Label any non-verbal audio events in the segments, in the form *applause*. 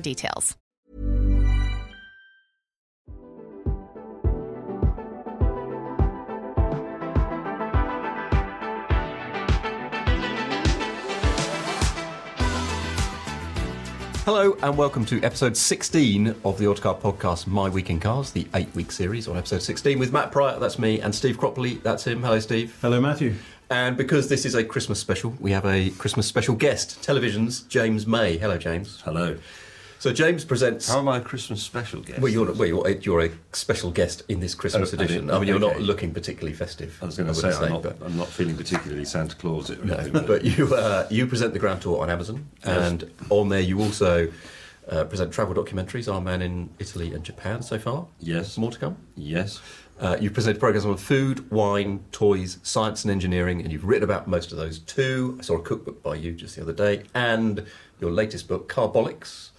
details. Hello and welcome to episode 16 of the Autocar podcast, My Week in Cars, the eight week series on episode 16 with Matt Pryor, that's me, and Steve Cropley, that's him. Hello, Steve. Hello, Matthew. And because this is a Christmas special, we have a Christmas special guest, television's James May. Hello, James. Hello. So, James presents. How am I a Christmas special guest? Well, you're, well, you're, a, you're a special guest in this Christmas Oh, edition. didn't- I mean, you're not looking particularly festive. I was going to say, wouldn't I'm, not, but- I'm not feeling particularly Santa Claus. It, No, but you uh, you present the Grand Tour on Amazon, and on there you also uh, present travel documentaries. Our man in Italy and Japan so far. Yes. more to come. yes. Uh, you've presented programs on food, wine, toys, science, and engineering, and you've written about most of those too. I saw a cookbook by you just the other day, and your latest book, Carbolics,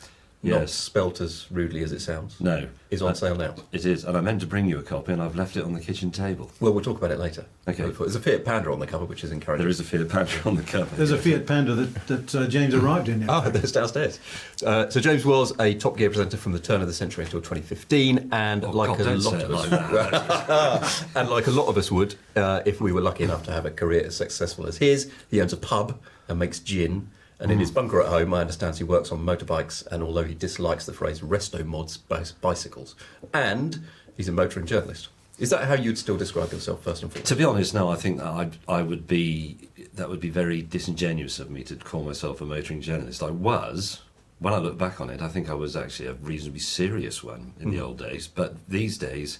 not Yes. spelt as rudely as it sounds, No. is on Uh, sale now. It is, and I meant to bring you a copy, and I've left it on the kitchen table. Well, we'll talk about it later. Okay. There's a Fiat Panda on the cover, which is encouraging. There is a Fiat Panda on the cover. There's a Fiat Panda that, that uh, James arrived in. Oh, *laughs* there's downstairs. Uh, so James was a Top Gear presenter from the turn of the century until 2015, and Oh, like God, a lot of us, like *laughs* and like a lot of us would, uh, if we were lucky enough to have a career as successful as his, he owns a pub and makes gin. And in Mm. his bunker at home, I understand he works on motorbikes, and although he dislikes the phrase resto mods bicycles, and he's a motoring journalist. Is that how you'd still describe yourself, first and foremost? to be honest, no, I think that I'd, I would be, that would be very disingenuous of me to call myself a motoring journalist. I was, when I look back on it, I think I was actually a reasonably serious one in the old days. But these days,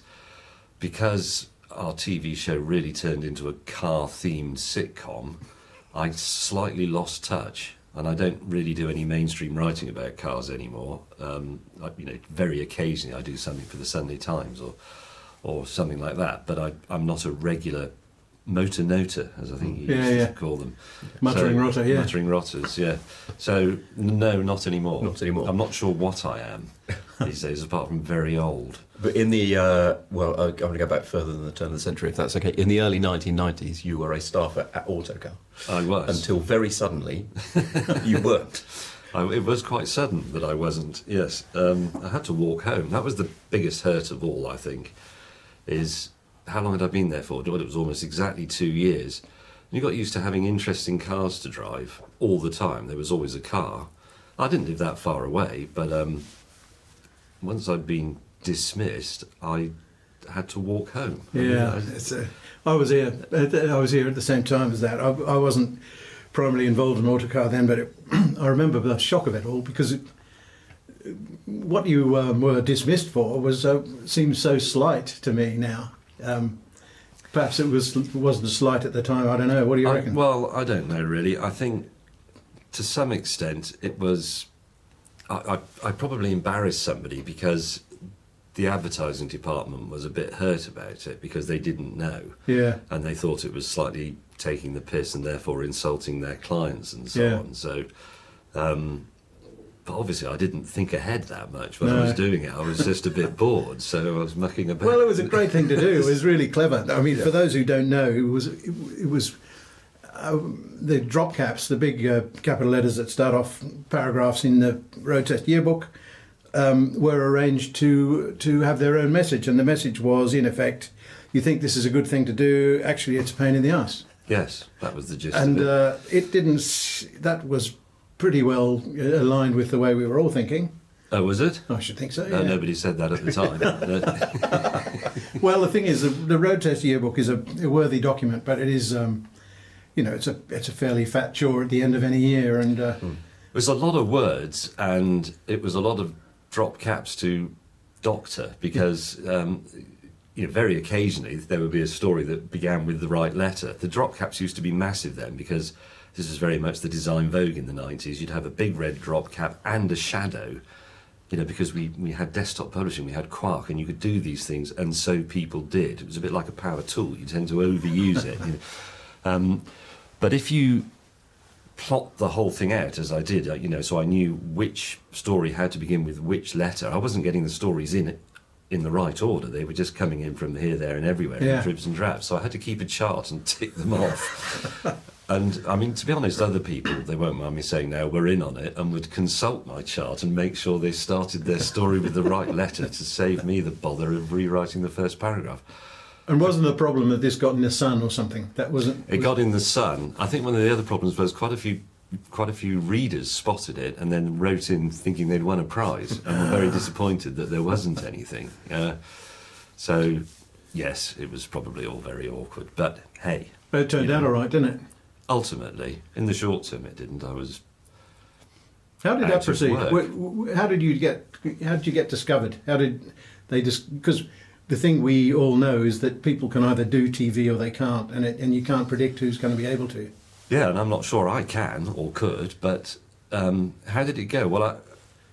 because our TV show really turned into a car themed sitcom, I slightly lost touch. And I don't really do any mainstream writing about cars anymore. Um, I, you know, very occasionally I do something for the Sunday Times or, or something like that. But I, I'm not a regular motor noter, as I think you Yeah, used yeah. to call them. Muttering rotter, yeah. Muttering rotters, yeah. So no, not anymore. Not anymore. I'm not sure what I am *laughs* these days, apart from very old. But in the, uh, well, I'm going to go back further than the turn of the century, if that's okay. In the early 1990s, you were a staffer at Autocar. I was. Until very suddenly, *laughs* you weren't. I, it was quite sudden that I wasn't. Yes, um, I had to walk home. That was the biggest hurt of all. I think is how long had I been there for? Well, it was almost exactly two years. And you got used to having interesting cars to drive all the time. There was always a car. I didn't live that far away, but um, once I'd been dismissed, I had to walk home. I mean, Yeah, I- it's, uh, was here. uh, I was here at the same time as that. I, I wasn't primarily involved in autocar then, but it, *clears throat* I remember the shock of it all because it, what you um, were dismissed for was uh, seems so slight to me now. Um, perhaps it was wasn't slight at the time. I don't know. What do you reckon? well, I don't know really. I think to some extent it was. I, I, I probably embarrassed somebody because the advertising department was a bit hurt about it because they didn't know yeah, and they thought it was slightly taking the piss and therefore insulting their clients and so Yeah. on. So, um, but obviously I didn't think ahead that much when I was doing it. I was just a bit bored, so I was mucking about. Well, it was a great thing to do. It was really clever. I mean, *laughs* for those who don't know, it was it, it was um, the drop caps, the big uh, capital letters that start off paragraphs in the road test yearbook, um, were arranged to to have their own message, and the message was, in effect, you think this is a good thing to do. Actually, it's a pain in the ass. Yes, that was the gist. And of it. uh, it didn't. That was pretty well uh, aligned with the way we were all thinking. Oh, was it? I should think so. No, yeah. nobody said that at the time. *laughs* Well, the thing is, the, the road test yearbook is a, a worthy document, but it is, um, you know, it's a it's a fairly fat chore at the end of any year, and uh, It was a lot of words, and it was a lot of drop caps to doctor because um, you know very occasionally there would be a story that began with the right letter. The drop caps used to be massive then because this was very much the design vogue in the nineties. You'd have a big red drop cap and a shadow. You know, because we, we had desktop publishing, we had Quark, and you could do these things, and so people did. It was a bit like a power tool. You tend to overuse it. You know. *laughs* um, but if you plot the whole thing out as I did, uh, you know, so I knew which story had to begin with which letter. I wasn't getting the stories in in the right order. They were just coming in from here, there, and everywhere Yeah. in dribs and drabs. So I had to keep a chart and *laughs* tick them off. and I mean, to be honest, other people they won't mind me saying now were in on it and would consult my chart and make sure they started their story with the right letter to save me the bother of rewriting the first paragraph. And wasn't the problem that this got in the sun or something? That wasn't. It got in the sun. I think one of the other problems was quite a few quite a few readers spotted it and then wrote in thinking they'd won a prize and were very *laughs* disappointed that there wasn't anything. Uh, so, yes, it was probably all very awkward. But hey, But it turned you out know, all right, didn't it? Ultimately, in the short term, it didn't. I was How did that proceed? work. Wh- wh- How did you get? How did you get discovered? How did they just? Because the thing we all know is that people can either do TV or they can't, and it, and you can't predict who's going to be able to. Yeah, and I'm not sure I can or could, but um, how did it go? Well, I,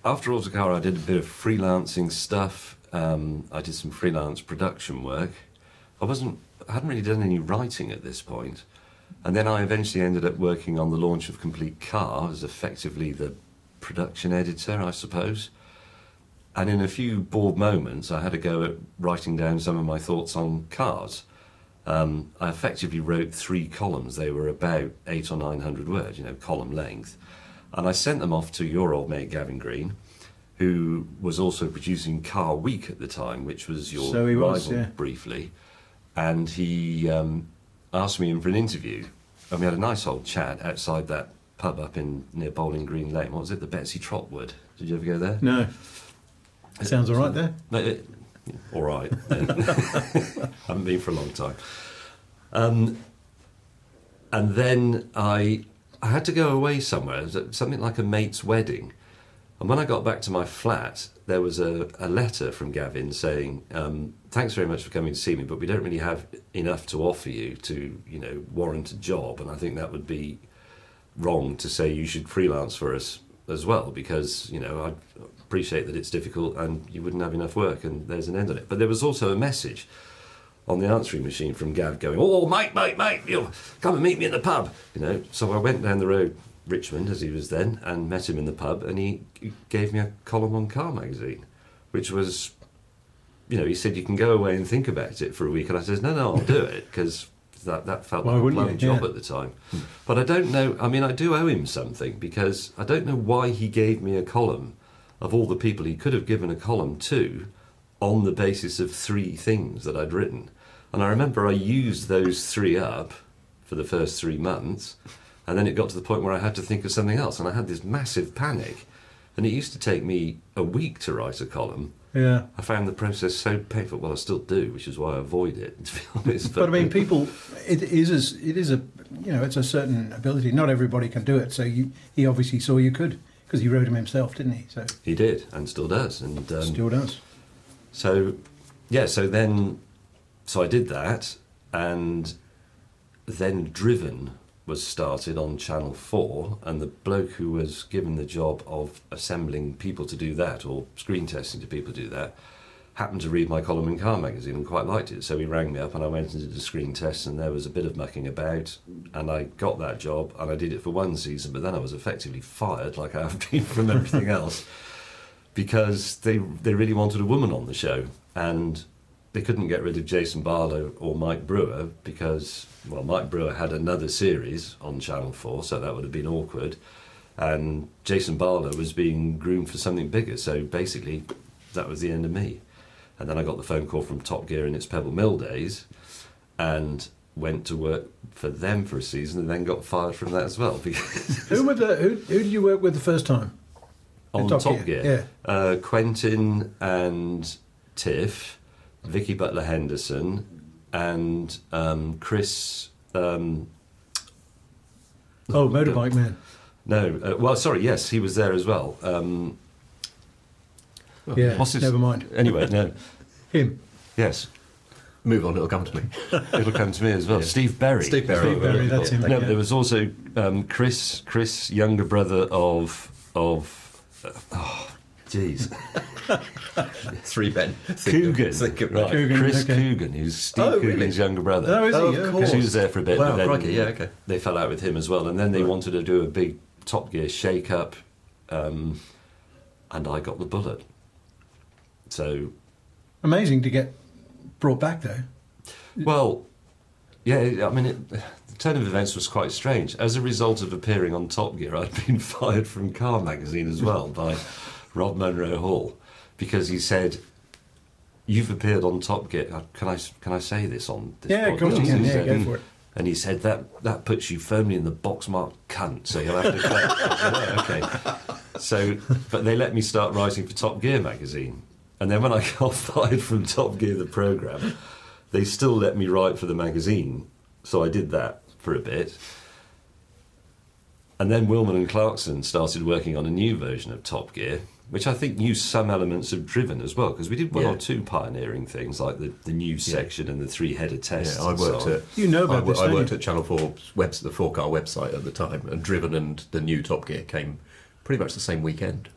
after Autocar, I did a bit of freelancing stuff. Um, I did some freelance production work. I wasn't, I hadn't really done any writing at this point. And then I eventually ended up working on the launch of Complete Car as effectively the production editor, I suppose. And in a few bored moments, I had a go at writing down some of my thoughts on cars. Um, I effectively wrote three columns. They were about eight or nine hundred words, you know, column length. And I sent them off to your old mate Gavin Green, who was also producing Car Week at the time, which was your So he was, rival yeah. briefly. And he um, asked me in for an interview. And we had a nice old chat outside that pub up in near Bowling Green Lane. What was it? The Betsey Trotwood. Did you ever go there? No, sounds all right there. No, it, all right. *laughs* *laughs* Haven't been for a long time. Um, and then I, I had to go away somewhere, It something like a mate's wedding. And when I got back to my flat, there was a, a letter from Gavin saying, um, "Thanks very much for coming to see me, but we don't really have enough to offer you to, you know, warrant a job. And I think that would be wrong to say you should freelance for us as well because you know I appreciate that it's difficult and you wouldn't have enough work and there's an end on it. But there was also a message on the answering machine from Gav going, "Oh, mate, mate, mate, you come and meet me in the pub." You know, so I went down the road, Richmond as he was then, and met him in the pub, and he gave me a column on Car Magazine, which was, you know, he said you can go away and think about it for a week, and I said, "No, no, I'll do it," because. That, that felt Why like a you? job Yeah. at the time. But I don't know. I mean, I do owe him something because I don't know why he gave me a column of all the people he could have given a column to on the basis of three things that I'd written. And I remember I used those three up for the first three months, and then it got to the point where I had to think of something else, and I had this massive panic. And it used to take me a week to write a column. Yeah. I found the process so painful. Well, I still do, which is why I avoid it, *laughs* to be honest. But I mean, people, it is it is a you know it's a certain ability. Not everybody can do it. So you, he obviously saw you could because he wrote them himself, didn't he? So he did, and still does. And um, still does. So, yeah, so then, so I did that, and then Driven was started on Channel 4, and the bloke who was given the job of assembling people to do that, or screen testing to people to do that, happened to read my column in Car Magazine and quite liked it. So he rang me up, and I went and did a screen test, and there was a bit of mucking about, and I got that job, and I did it for one season, but then I was effectively fired, like I have *laughs* been from everything *laughs* else because they they really wanted a woman on the show, and they couldn't get rid of Jason Barlow or Mike Brewer because well, Mike Brewer had another series on Channel Four, so that would have been awkward, and Jason Barlow was being groomed for something bigger. So basically, that was the end of me. And then I got the phone call from Top Gear in its Pebble Mill days, and went to work for them for a season, and then got fired from that as well *laughs* because Who, were the, who, who did you work with the first time? on Top Top, Gear, Gear. Uh, Quentin and Tiff, Vicki Butler Henderson, and um, Chris. Um, Oh, Motorbike Man. no, uh, well, sorry, yes, he was there as well. Um, Yeah, what's his- never mind. Anyway, no, Him. yes, Move on, it'll come to me. *laughs* it'll come to me as well. Steve Berry. Steve Berry. Steve Berry, that's him. No, there was also um, Chris, Chris, younger brother of of. Uh, oh, jeez, *laughs* Three Ben. Coogan, Think of- right? Coogan, Chris okay. Coogan, who's Steve Oh, Coogan's really? younger brother. Oh, is he? Oh, of Okay. course. Because he was there for a bit. Wow, but then crikey, yeah, okay. They fell out with him as well, and then they wanted to do a big Top Gear shake up, um, and I got the bullet. So, Amazing to get brought back though. well, yeah, I mean, it, the turn of events was quite strange. As a result of appearing on Top Gear, I'd been *laughs* fired from Car magazine as well by Rob Monroe Hall because he said. You've appeared on Top Gear. Uh, Can I can I say this on this Yeah, of course you podcast?" can. He Yeah, said, go "Mm." for it. And he said that that puts you firmly in the box marked cunt. So you'll have to. *laughs* Yeah, okay. So, but they let me start writing for Top Gear magazine, and then when I *laughs* got fired from Top Gear the program, they still let me write for the magazine. So I did that for a bit. And then Wilman and Clarkson started working on a new version of Top Gear, which I think used some elements of Driven as well, because we did one Yeah. or two pioneering things like the, the news section and the three header test. Yeah, I and so worked at. You know about I, this, I don't worked you? at Channel 4's webs, the four car website at the time, and Driven and the new Top Gear came pretty much the same weekend.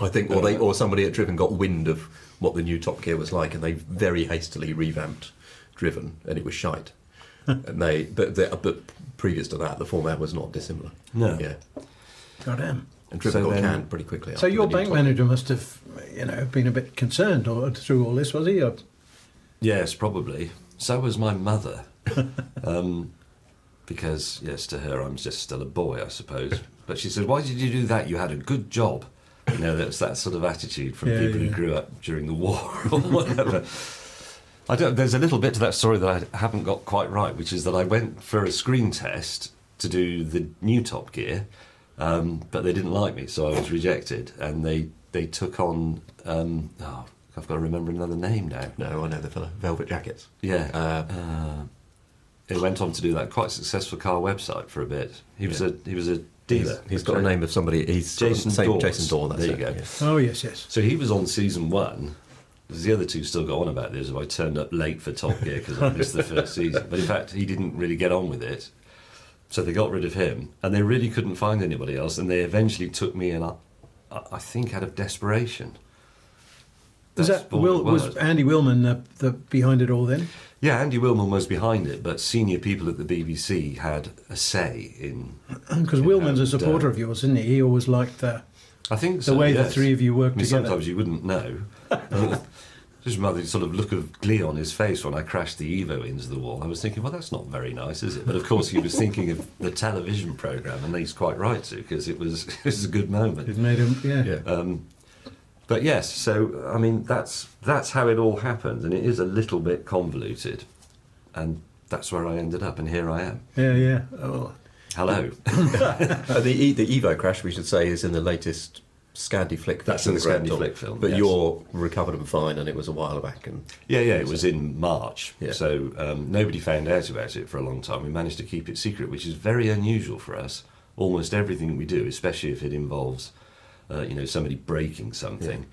I think, or they, or somebody at Driven got wind of what the new Top Gear was like, and they very hastily revamped Driven, and it was shite. and they, but, the, but previous to that, the format was not dissimilar. No. yeah, Goddamn. and Driven So got then- canned pretty quickly. So your bank manager must have, you know, been a bit concerned or, through all this, was he? Or, Yes, probably. So was my mother. *laughs* um, because, yes, to her, I'm just still a boy, I suppose. But she said, Why did you do that? You had a good job. You know, that's that sort of attitude from Yeah, people yeah. who grew up during the war *laughs* or whatever. I don't, there's a little bit to that story that I haven't got quite right, which is that I went for a screen test to do the new Top Gear, um, but they didn't like me, so I was rejected. And they, they took on, um, oh, I've got to remember another name now. No, I know the fellow. Velvet Jackets. Yeah. Uh, He went on to do that quite successful car website for a bit. He was a he was a dealer. he's got a name of somebody. He's Jason same, Dawes. Jason Dawe. That's There you it, go. yeah. oh, yes, yes. So he was on season one. The other two still go on about this. If I turned up late for Top Gear because I missed the first season. But in fact, he didn't really get on with it. So they got rid of him, and they really couldn't find anybody else. And they eventually took me in. I, I think out of desperation. Was that Will, was Andy Wilman the, the behind it all then? Yeah, Andy Wilman was behind it, but senior people at the BBC had a say in. *clears throat* Because in Wilman's a supporter done. of yours, isn't he? He always liked the. I think The so, way the three of you worked I mean, together. Sometimes you wouldn't know. *laughs* *laughs* Just another sort of look of glee on his face when I crashed the Evo into the wall. I was thinking, well, that's not very nice, is it? But of course, he was thinking of the television program, and he's quite right to because it was *laughs* it was a good moment. It made him, yeah. Yeah. Um, but yes, so I mean, that's that's how it all happened, and it is a little bit convoluted, and that's where I ended up, and here I am. Yeah, yeah. Oh, Hello. *laughs* Uh, the e- the Evo crash, we should say, is in the latest Scandi flick. That's in the Grand Scandi Tour. flick film, But yes. you're recovered and fine, and it was a while back. And Yeah, yeah, it was in March. Yeah. So um, nobody found out about it for a long time. We managed to keep it secret, which is very unusual for us. Almost everything we do, especially if it involves, uh, you know, somebody breaking something,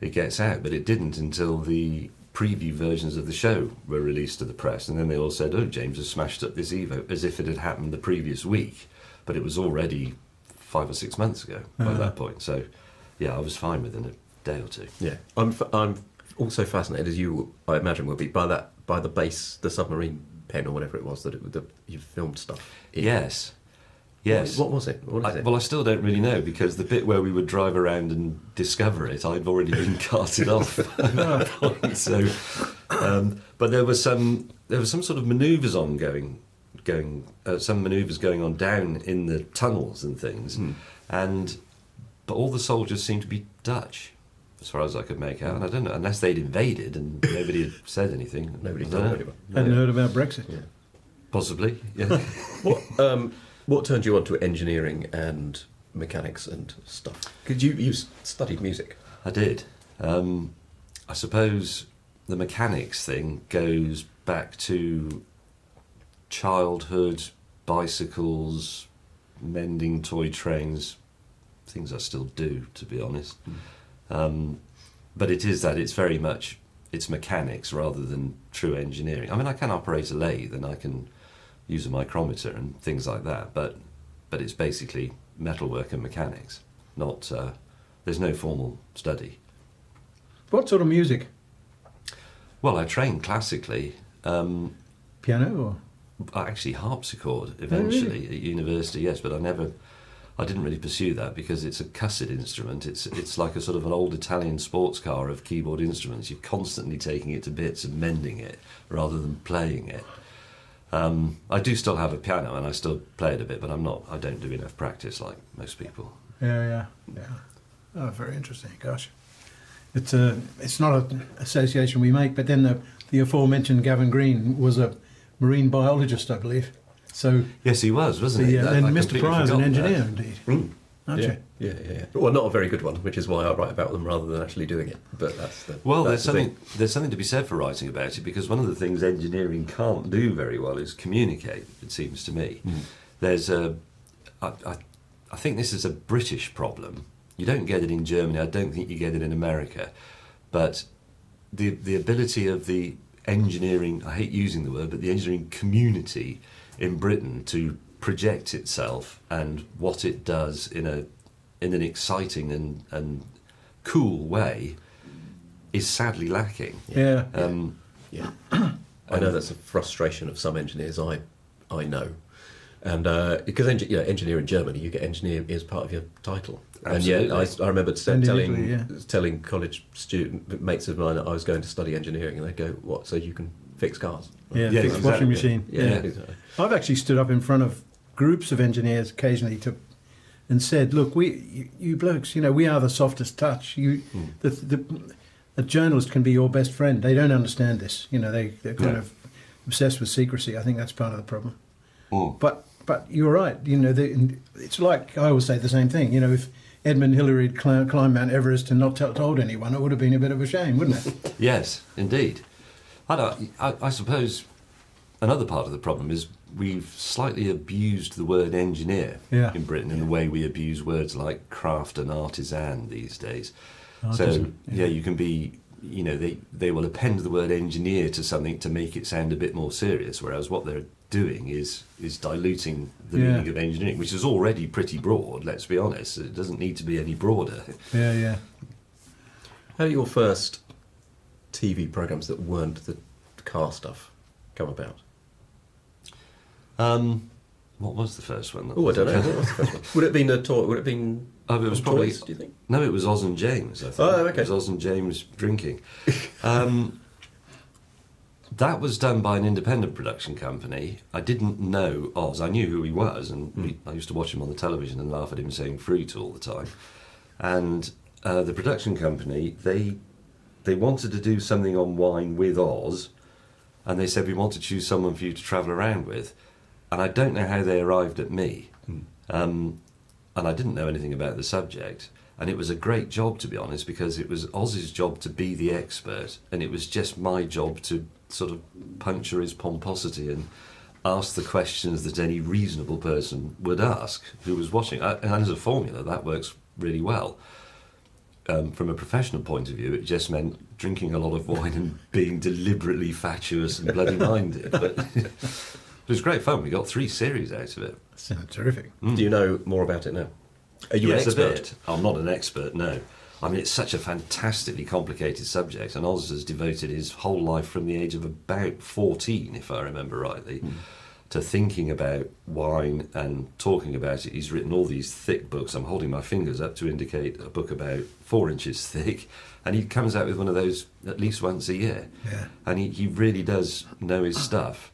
it gets out. But it didn't until the preview versions of the show were released to the press, and then they all said, "Oh, James has smashed up this Evo," as if it had happened the previous week, but it was already five or six months ago by that point. So, yeah, I was fine within a day or two. yeah, I'm f- I'm also fascinated, as you I imagine will be, by that by the base, the submarine pen or whatever it was that it, that you filmed stuff. in. Yes. Yes. What was it? What is I, it? well, I still don't really know because the bit where we would drive around and discover it, I'd already been *laughs* carted off at that point. So, um, but there was some there was some sort of manoeuvres on going, going uh, some manoeuvres going on down in the tunnels and things, Hmm. and but all the soldiers seemed to be Dutch. As far as I could make out, and I don't know unless they'd invaded and *laughs* nobody had said anything. Nobody I told don't know. anyone. hadn't heard about Brexit. Possibly, yeah. what um, what turned you on to engineering and mechanics and stuff. Because you you studied music. I did. Um, I suppose the mechanics thing goes back to childhood, bicycles, mending toy trains, things I still do, to be honest. Um, but it is that it's very much it's mechanics rather than true engineering. I mean, I can operate a lathe and I can use a micrometer and things like that, but but it's basically metalwork and mechanics. Not uh, there's no formal study. What sort of music? Well, I trained classically. Um, Piano or? actually harpsichord Oh, eventually at university yes but i never i didn't really pursue that because it's a cussed instrument it's it's like a sort of an old italian sports car of keyboard instruments you're constantly taking it to bits and mending it rather than playing it um, i do still have a piano and i still play it a bit but i'm not i don't do enough practice like most people Yeah, yeah, yeah. Oh, very interesting. Gosh, it's a it's not an association we make, but then the the aforementioned Gavin Green was a marine biologist, I believe. So yes he was wasn't he the, uh, and Mr. completely Pryor's an engineer, that. indeed, Mm. aren't yeah. you? Yeah, yeah, yeah. Well, not a very good one, which is why I write about them rather than actually doing it. But that's the Well, that's there's the something thing. there's something to be said for writing about it because one of the things engineering can't do very well is communicate. It seems to me. Hmm. There's a, I, I, I think this is a British problem. You don't get it in Germany. I don't think you get it in America, but the the ability of the engineering I hate using the word, but the engineering community in Britain to project itself and what it does in a in an exciting and, and cool way is sadly lacking. Yeah. Um, Yeah, I know that's a frustration of some engineers. I I know, and uh, because engi- you know, engineer in Germany, you get engineer as part of your title. Absolutely. And yet, I, I remember telling yeah. telling college student mates of mine that I was going to study engineering, and they'd go, "What? So you can fix cars?" Yeah, Yeah, fixed exactly. washing machine. Yeah, Yeah. exactly. I've actually stood up in front of groups of engineers occasionally to and said, "Look, we, you, you blokes, you know, we are the softest touch. You, Hmm. the, the, a journalist can be your best friend. They don't understand this. You know, they they're kind Yeah. of obsessed with secrecy. I think that's part of the problem. Mm. But but you're right. You know, the, it's like I always say the same thing. You know, if Edmund Hillary had cl- climbed Mount Everest and not t- told anyone, it would have been a bit of a shame, wouldn't it? *laughs* Yes, indeed. I, don't, I, I suppose another part of the problem is we've slightly abused the word engineer Yeah. in Britain in the way we abuse words like craft and artisan these days. so Artisan, yeah. you can be, you know, they they will append the word engineer to something to make it sound a bit more serious, whereas what they're doing is is diluting the Yeah. meaning of engineering, which is already pretty broad. Let's be honest; it doesn't need to be any broader. yeah, yeah. How did your first TV programs that weren't the car stuff come about? Um, what was the first one? Oh, I don't know. What was the first one? Would it have been a toy? Would it have been? Oh, it was probably. toys, do you think? No, it was Oz and James. I think. Oh, okay. It was Oz and James drinking. Um, that was done by an independent production company. I didn't know Oz. I knew who he was, and Hmm. we, I used to watch him on the television and laugh at him saying "fruit" all the time. And uh, the production company they they wanted to do something on wine with Oz, and they said we want to choose someone for you to travel around with. And I don't know how they arrived at me. Um, and I didn't know anything about the subject. And it was a great job, to be honest, because it was Oz's job to be the expert, and it was just my job to sort of puncture his pomposity and ask the questions that any reasonable person would ask who was watching. Uh, And as a formula, that works really well. Um, from a professional point of view, it just meant drinking a lot of wine and being deliberately fatuous and bloody minded. But *laughs* *laughs* it was great fun. We got three series out of it. Sounds uh, terrific. Mm. Do you know more about it now? Are you yes, an expert? a bit. I'm not an expert, no. I mean, it's such a fantastically complicated subject, and Oz has devoted his whole life from the age of about 14, if I remember rightly, mm. to thinking about wine and talking about it. He's written all these thick books. I'm holding my fingers up to indicate a book about four inches thick, and he comes out with one of those at least once a year. Yeah. And he, he really does know his stuff.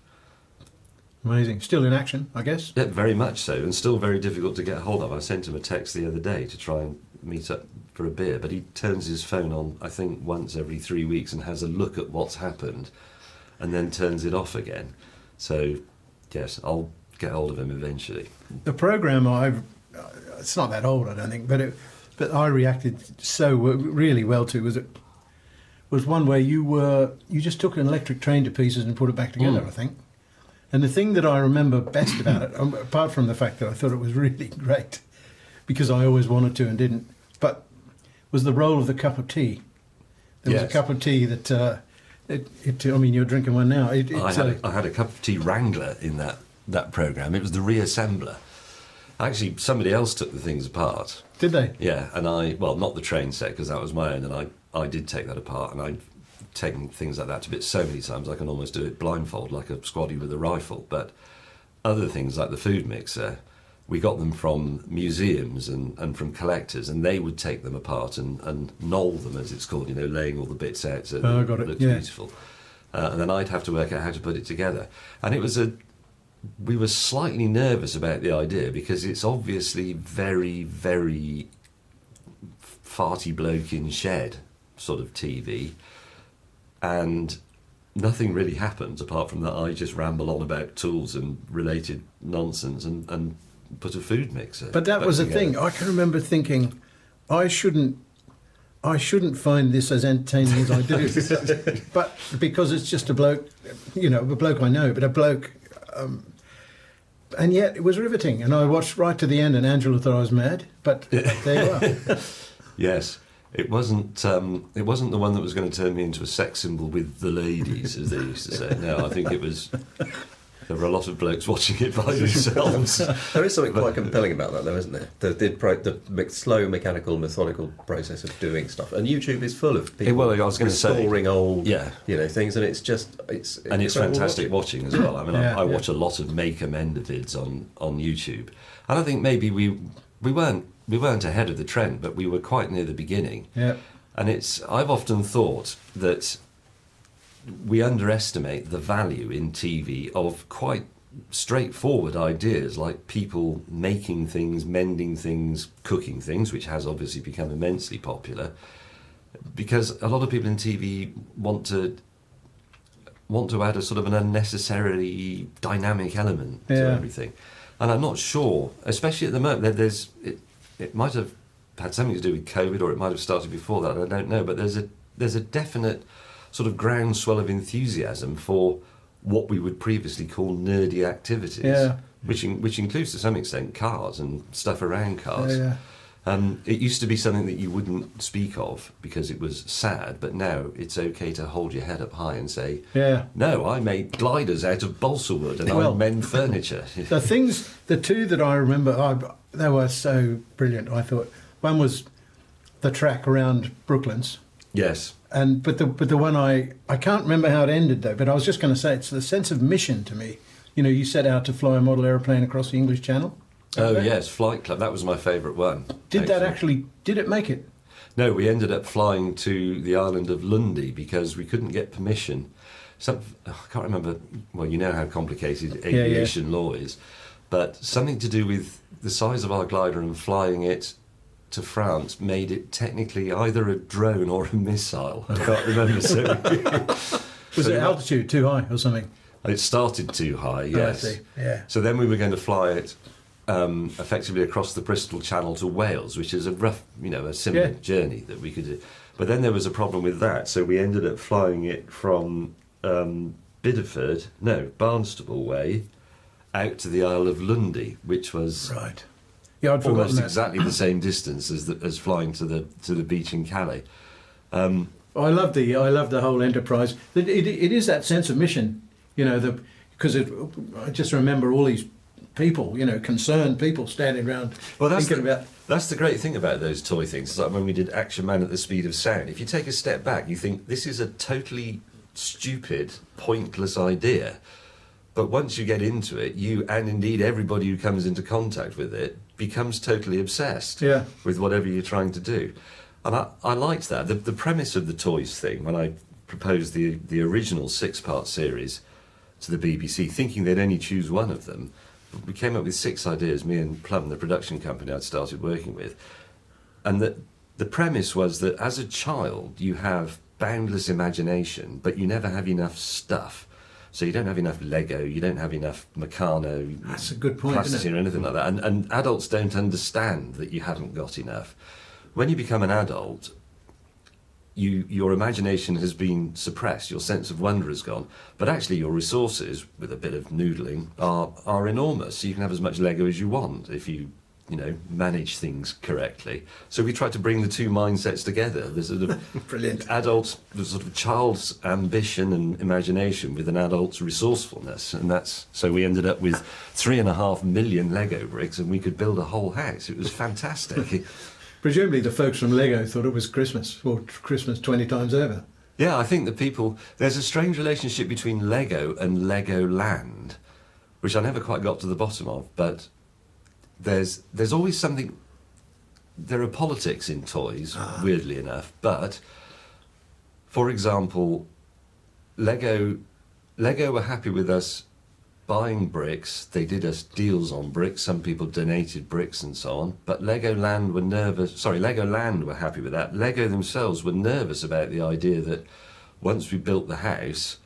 Amazing. Still in action, I guess. Yeah, very much so, and still very difficult to get hold of. I sent him a text the other day to try and meet up for a beer, but he turns his phone on, I think, once every three weeks and has a look at what's happened and then turns it off again. So, yes, I'll get hold of him eventually. The program I've it's not that old, I don't think, but it, but I reacted so really well to was it was one where you were you just took an electric train to pieces and put it back together, Mm. I think. And the thing that I remember best about it, um, apart from the fact that I thought it was really *laughs* great, because I always wanted to and didn't, but was the role of the cup of tea. There was a cup of tea that. Uh, it, it, I mean, you're drinking one now. It, I had, a, I had a cup of tea wrangler in that, that program. It was the reassembler. Actually, somebody else took the things apart. did they? Yeah, and I well, not the train set because that was my own, and I I did take that apart, and I've taken things like that to bits so many times I can almost do it blindfold like a squaddy with a rifle. But other things like the food mixer, we got them from museums and, and from collectors, and they would take them apart and, and knoll them, as it's called, you know, laying all the bits out so Oh, got it, looks yeah. beautiful. Uh, and then I'd have to work out how to put it together. And it was a we were slightly nervous about the idea because it's obviously very, very farty bloke in shed sort of TV, and nothing really happens apart from that I just ramble on about tools and related nonsense and, and put a food mixer. But that was the together. thing. I can remember thinking, I shouldn't, I shouldn't find this as entertaining as I do. *laughs* but because it's just a bloke, you know, a bloke I know, but a bloke, um, and yet it was riveting. And I watched right to the end, and Angela thought I was mad. But there you are. *laughs* Yes. It wasn't. Um, it wasn't the one that was going to turn me into a sex symbol with the ladies, as they used to say. No, I think it was. There were a lot of blokes watching it by themselves. *laughs* There is something quite compelling about that, though, isn't there? The, the, pro, the slow, mechanical, methodical process of doing stuff, and YouTube is full of people well, I was gonna say- restoring old, Yeah. you know, things, and it's just it's and it's fantastic watching. watching as well. I mean, Yeah, I, I yeah. watch a lot of make amender vids on on YouTube, and I think maybe we we weren't we weren't ahead of the trend, but we were quite near the beginning. Yeah. And it's I've often thought that we underestimate the value in TV of quite straightforward ideas like people making things, mending things, cooking things, which has obviously become immensely popular. Because a lot of people in TV want to want to add a sort of an unnecessarily dynamic element to everything. And I'm not sure, especially at the moment, there- there's it, it might have had something to do with COVID or it might have started before that, I don't know, but there's a there's a definite sort of groundswell of enthusiasm for what we would previously call nerdy activities. Yeah. Which, in, which includes to some extent cars and stuff around cars. Yeah, Um, it used to be something that you wouldn't speak of because it was sad, but now it's okay to hold your head up high and say, Yeah. "No, I made gliders out of balsa wood and Well- I mend furniture." *laughs* The things, the two that I remember, I, they were so brilliant. I thought one was the track around Brooklands, yes, and but the but the one I I can't remember how it ended though. But I was just going to say it's the sense of mission to me. You know, you set out to fly a model aeroplane across the English Channel. Oh yes, Flight Club. That was my favourite one. Did that actually? Did it make it? No, we ended up flying to the island of Lundy because we couldn't get permission. Some, I can't remember. Well, you know how complicated yeah. aviation law is, but something to do with the size of our glider and flying it to France made it technically either a drone or a missile. I can't remember. So *laughs* *laughs* Was So it altitude too high or something? it started too high. Oh, I Yes. see. Yeah. So then we were going to fly it um, effectively across the Bristol Channel to Wales, which is a rough, you know, a similar Yeah. journey that we could do. But then there was a problem with that, so we ended up flying it from um, Bideford, no, Barnstaple way, out to the Isle of Lundy, which was Right. Yeah, I'd forgotten almost that. exactly the same distance as the, as flying to the to the beach in Calais. Um, I love the I love the whole enterprise. It, it, it is that sense of mission, you know, the because I just remember all these people, you know, concerned people standing around Well, that's thinking the, about. that's the great thing about those toy things. It's like when we did Action Man at the Speed of Sound. If you take a step back, you think this is a totally stupid, pointless idea. But once you get into it, you and indeed everybody who comes into contact with it becomes totally obsessed Yeah. with whatever you're trying to do. And I, I liked that. The, the premise of the toys thing, when I proposed the, the original six part series to the BBC, thinking they'd only choose one of them, we came up with six ideas, me and Plum, the production company I'd started working with. And that the premise was that as a child, you have boundless imagination, but you never have enough stuff. So you don't have enough Lego, you don't have enough Meccano, That's a good point, plasticine or anything like that. And, and adults don't understand that you haven't got enough. When you become an adult, you, your imagination has been suppressed, your sense of wonder has gone, but actually your resources, with a bit of noodling, are, are enormous. You can have as much Lego as you want if you, you know, manage things correctly. So we try to bring the two mindsets together. The sort of *laughs* Brilliant. adult, the sort of child's ambition and imagination with an adult's resourcefulness, and that's so we ended up with three and a half million Lego bricks, and we could build a whole house. It was fantastic. *laughs* Presumably, the folks from Lego thought it was Christmas, or Christmas 20 times over. Yeah, I think the people there's a strange relationship between Lego and Legoland, which I never quite got to the bottom of. But there's there's always something. There are politics in toys, ah. weirdly enough. But for example, Lego Lego were happy with us buying bricks. They did us deals on bricks. Some people donated bricks and so on. But Legoland were nervous. Sorry, Legoland were happy with that. Lego themselves were nervous about the idea that once we built the house,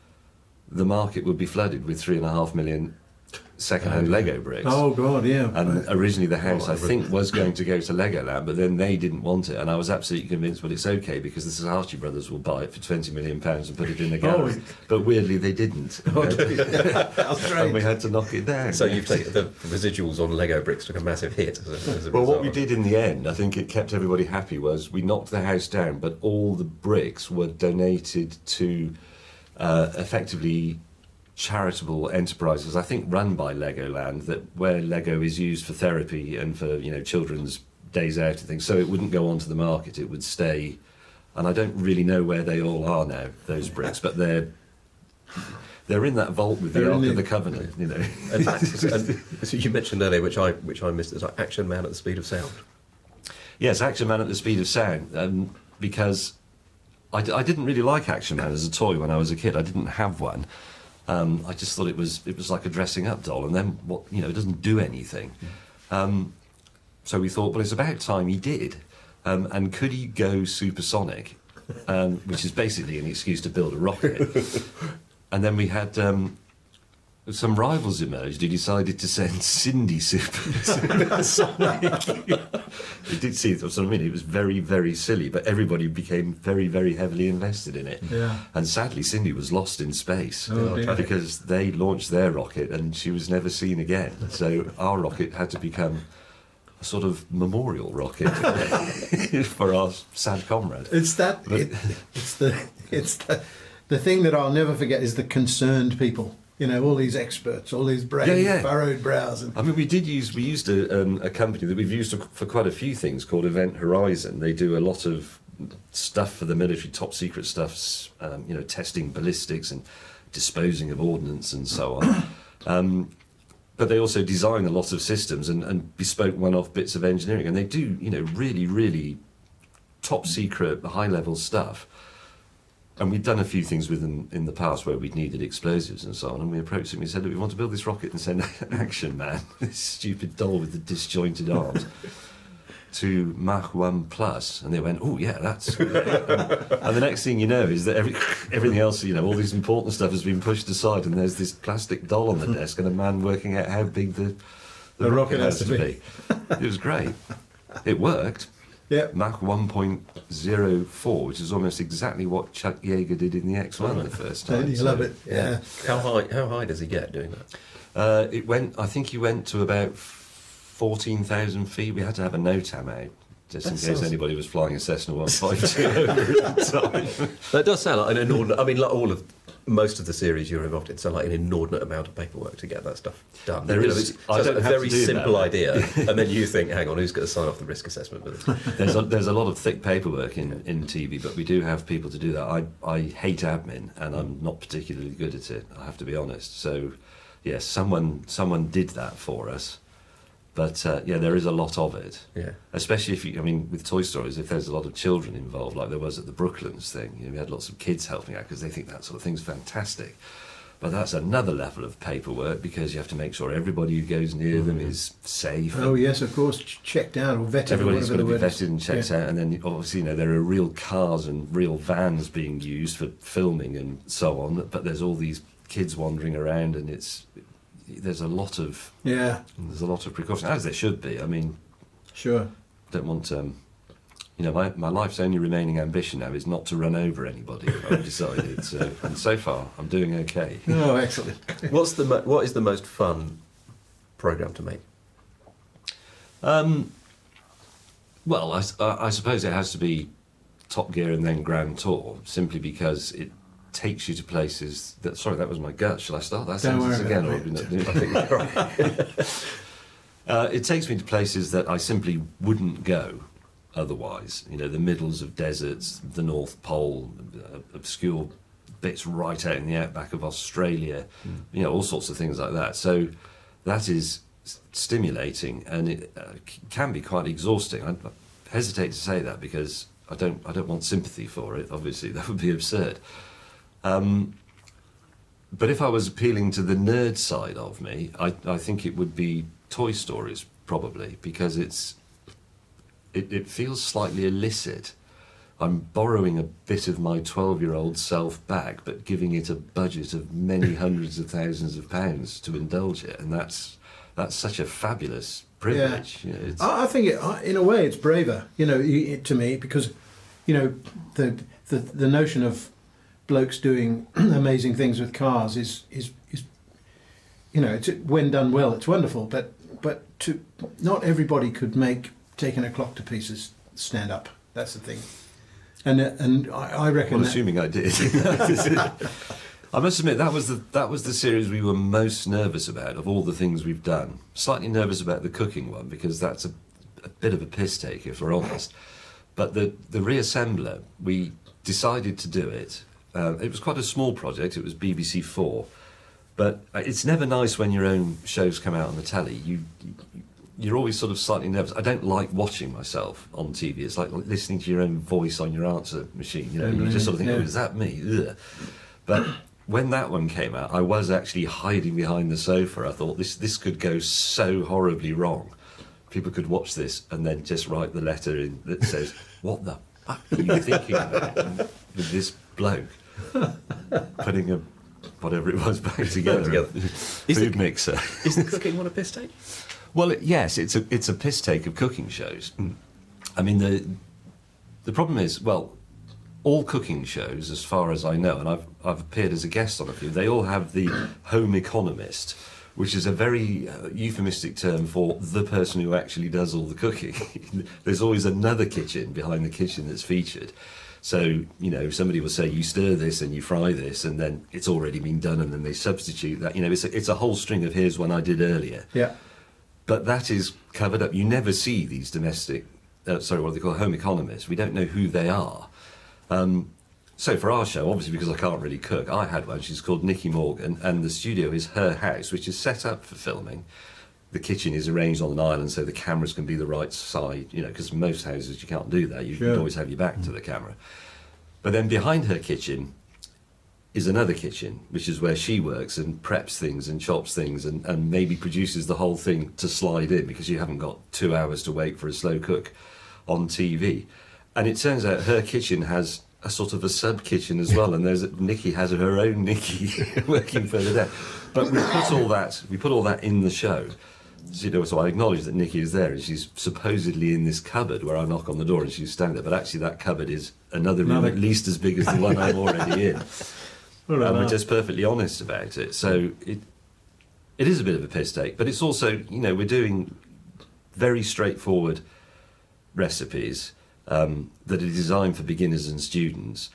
the market would be flooded with three and a half million second-hand Lego bricks. Oh, God, yeah. And originally the house, I think, was going to go to Legoland, but then they didn't want it, and I was absolutely convinced. Well, it's okay because the Saatchi brothers will buy it for twenty million pounds and put it in a gallery. But weirdly, they didn't, *laughs* That's *laughs* and we had to knock it down. So you've taken the residuals on Lego bricks took a massive hit. As a, as a Well, what we did in the end, I think it kept everybody happy, was we knocked the house down, but all the bricks were donated to uh, effectively charitable enterprises, I think run by Legoland, that where Lego is used for therapy and for you know children's days out and things. So it wouldn't go onto the market; it would stay. And I don't really know where they all are now, those bricks, but they're they're in that vault with the They're Ark the- of the Covenant, you know. Fact, *laughs* and, so you mentioned earlier, which I which I missed, is like Action Man at the speed of sound. Yes, Action Man at the speed of sound, um, because I, d- I didn't really like Action Man as a toy when I was a kid. I didn't have one. Um, I just thought it was it was like a dressing up doll, and then what you know, it doesn't do anything. Um, so we thought, well, it's about time he did. Um, and could he go supersonic, um, which is basically an excuse to build a rocket? *laughs* and then we had um, some rivals emerged who decided to send Sindy super, supersonic. it *laughs* did see that's what I mean. It was very, very silly, but everybody became very, very heavily invested in it. Yeah. And sadly, Sindy was lost in space Oh, dear. because they launched their rocket and she was never seen again. So our rocket had to become a sort of memorial rocket *laughs* for our sad comrade. It's that. It, it's the. It's the. The thing that I'll never forget is the concerned people. You know, all these experts, all these brave, Yeah, yeah. furrowed brows, and I mean, we did use we used a, um, a company that we've used for quite a few things called Event Horizon. They do a lot of stuff for the military, top secret stuff, um, you know, testing ballistics and disposing of ordnance and so on. *coughs* Um, but they also design a lot of systems and, and bespoke one-off bits of engineering, and they do, you know, really, really top secret, high-level stuff. And we'd done a few things with them in the past where we'd needed explosives and so on. And we approached him and said, Look, we want to build this rocket and send an *laughs* Action Man, *laughs* this stupid doll with the disjointed arms, *laughs* to Mach 1 Plus. And they went, Oh, yeah, that's. great." and, the next thing you know is that every, everything else, you know, all this important stuff has been pushed aside and there's this plastic doll on the desk and a man working out how big the, The rocket has to be. It was great. It worked. Yeah, Mach 1.04, which is almost exactly what Chuck Yeager did in the X1 the first time. don't you So, love it? Yeah. How high? How high does he get doing that? Uh, it went. I think he went to about 14,000 feet. We had to have a NOTAM out. Just in case sounds- anybody was flying a Cessna 152 *laughs* over at the time. That does sound like an inordinate. I mean, like all of most of the series you're involved in, sound like an inordinate amount of paperwork to get that stuff done. There You is- know, it's, I sounds don't a have to very do that, simple but- idea, *laughs* and then you think, "Hang on, who's going to sign off the risk assessment for this?" There's a, there's a lot of thick paperwork in, in TV, but we do have people to do that. I, I hate admin, and I'm not particularly good at it. I have to be honest. So, yes, someone someone did that for us. But uh, yeah, there is a lot of it. Yeah. Especially if you, I mean, with Toy Stories, if there's a lot of children involved, like there was at the Brooklands thing, you know, we had lots of kids helping out because they think that sort of thing's fantastic. But that's another level of paperwork because you have to make sure everybody who goes near them is safe. Oh yes, of course, checked out or vetted. Everybody's got to be vetted and checked Yeah. out, and then obviously, you know, there are real cars and real vans being used for filming and so on. But there's all these kids wandering around, and it's there's a lot of Yeah, there's a lot of precaution, as there should be. I mean, sure. don't want um, you know, my, my life's only remaining ambition now is not to run over anybody. I've decided, so and so far I'm doing okay. *laughs* Oh, excellent. What's the mo- what is the most fun program to make? Um, well, I suppose it has to be Top Gear and then Grand Tour, simply because it takes you to places that. Sorry, that was my gut. Shall I start that Don't sentence again? Or it. not- I think right. *laughs* uh, it takes me to places that I simply wouldn't go otherwise. You know, the middles of deserts, the North Pole, uh, obscure bits right out in the outback of Australia. You know, all sorts of things like that. So that is stimulating and it uh, c- can be quite exhausting. I, I hesitate to say that because I don't I don't want sympathy for it. Obviously, *laughs* that would be absurd. Um, but if I was appealing to the nerd side of me, I, I think it would be Toy Stories probably because it's it, it feels slightly illicit. I'm borrowing a bit of my 12 year old self back, but giving it a budget of many *laughs* hundreds of thousands of pounds to indulge it. And that's, that's such a fabulous privilege. You know, I I think, it, I- in a way, it's braver, you know, to me because, you know, the the, the notion of blokes doing *clears throat* amazing things with cars is is is, you know, it's when done well, it's wonderful. But but to not everybody could make taking a clock to pieces stand up. That's the thing. And uh, and I, I reckon well, that- assuming I did. *laughs* I must admit that was the that was the series we were most nervous about of all the things we've done. Slightly nervous about the cooking one because that's a, a bit of a piss take if we're honest. But the the reassembler, we decided to do it. Uh, it was quite a small project. It was BBC Four, but uh, it's never nice when your own shows come out on the telly. You you're always sort of slightly nervous. I don't like watching myself on TV. It's like listening to your own voice on your answer machine. You know, you just sort of think, Yeah. "Oh, is that me?" Ugh. But when that one came out, I was actually hiding behind the sofa. I thought this this could go so horribly wrong. People could watch this and then just write the letter in that says, "What the fuck are you thinking about with this bloke *laughs* putting a whatever it was back together, together. *laughs* food mixer?" Is the *laughs* cooking one a piss take? Well, it- yes, it's a it's a piss take of cooking shows. I mean the the problem is well, all cooking shows, as far as I know, and I've I've appeared as a guest on a few, they all have the home economist, which is a very uh, euphemistic term for the person who actually does all the cooking. There's always another kitchen behind the kitchen that's featured. So, you know, somebody will say, you stir this and you fry this, and then it's already been done, and then they substitute that. You know, it's a, it's a whole string of here's one I did earlier yeah. but that is covered up. You never see these domestic, uh, sorry, what they call home economists. We don't know who they are. Um, so for our show, obviously because I can't really cook, I had one. She's called Nikki Morgan, and the studio is her house, which is set up for filming. The kitchen is arranged on an island so the cameras can be the right side, you know, because most houses you can't do that. You Sure. can always have your back to mm. the camera. But then behind her kitchen is another kitchen, which is where she works and preps things and chops things and, and maybe produces the whole thing to slide in because you haven't got two hours to wait for a slow cook on TV. And it turns out her kitchen has a sort of a sub kitchen as well, and there's Nikki has her own Nikki *laughs* working further down. But we put all that we put all that in the show. So, you know, so I acknowledge that Nikki is there, and she's supposedly in this cupboard where I knock on the door and she's standing there. But actually, that cupboard is another room Another- at least as big as the one I'm already in *laughs* Well, and uh, we're just perfectly honest about it. So it it is a bit of a piss take, but it's also you know we're doing very straightforward recipes um, that are designed for beginners and students.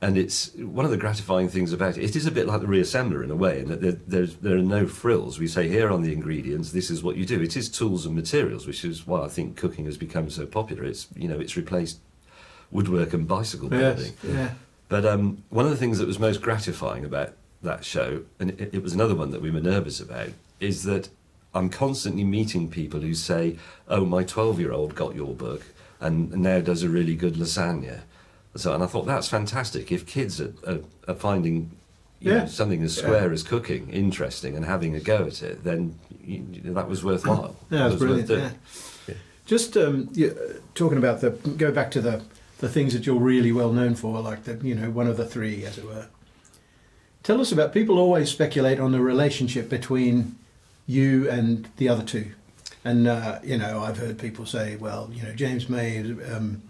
And it's one of the gratifying things about it. It is a bit like the reassembler in a way, in that there, there's, there are no frills. We say here on the ingredients, this is what you do. It is tools and materials, which is why I think cooking has become so popular. It's you know it's replaced woodwork and bicycle building. yes, yeah. But um, one of the things that was most gratifying about that show, and it, it was another one that we were nervous about, is that I'm constantly meeting people who say, "Oh, my 12-year-old got your book and now does a really good lasagna." So, and I thought that's fantastic. If kids are, are, are finding you know, something as square as cooking interesting and having a go at it, then you, that was worthwhile. Yeah, That was brilliant. doing. Yeah. Just um, yeah, talking about the go back to the the things that you're really well known for, like the you know one of the three, as it were. Tell us about. People always speculate on the relationship between you and the other two, and uh, you know I've heard people say, well, you know James May. Um,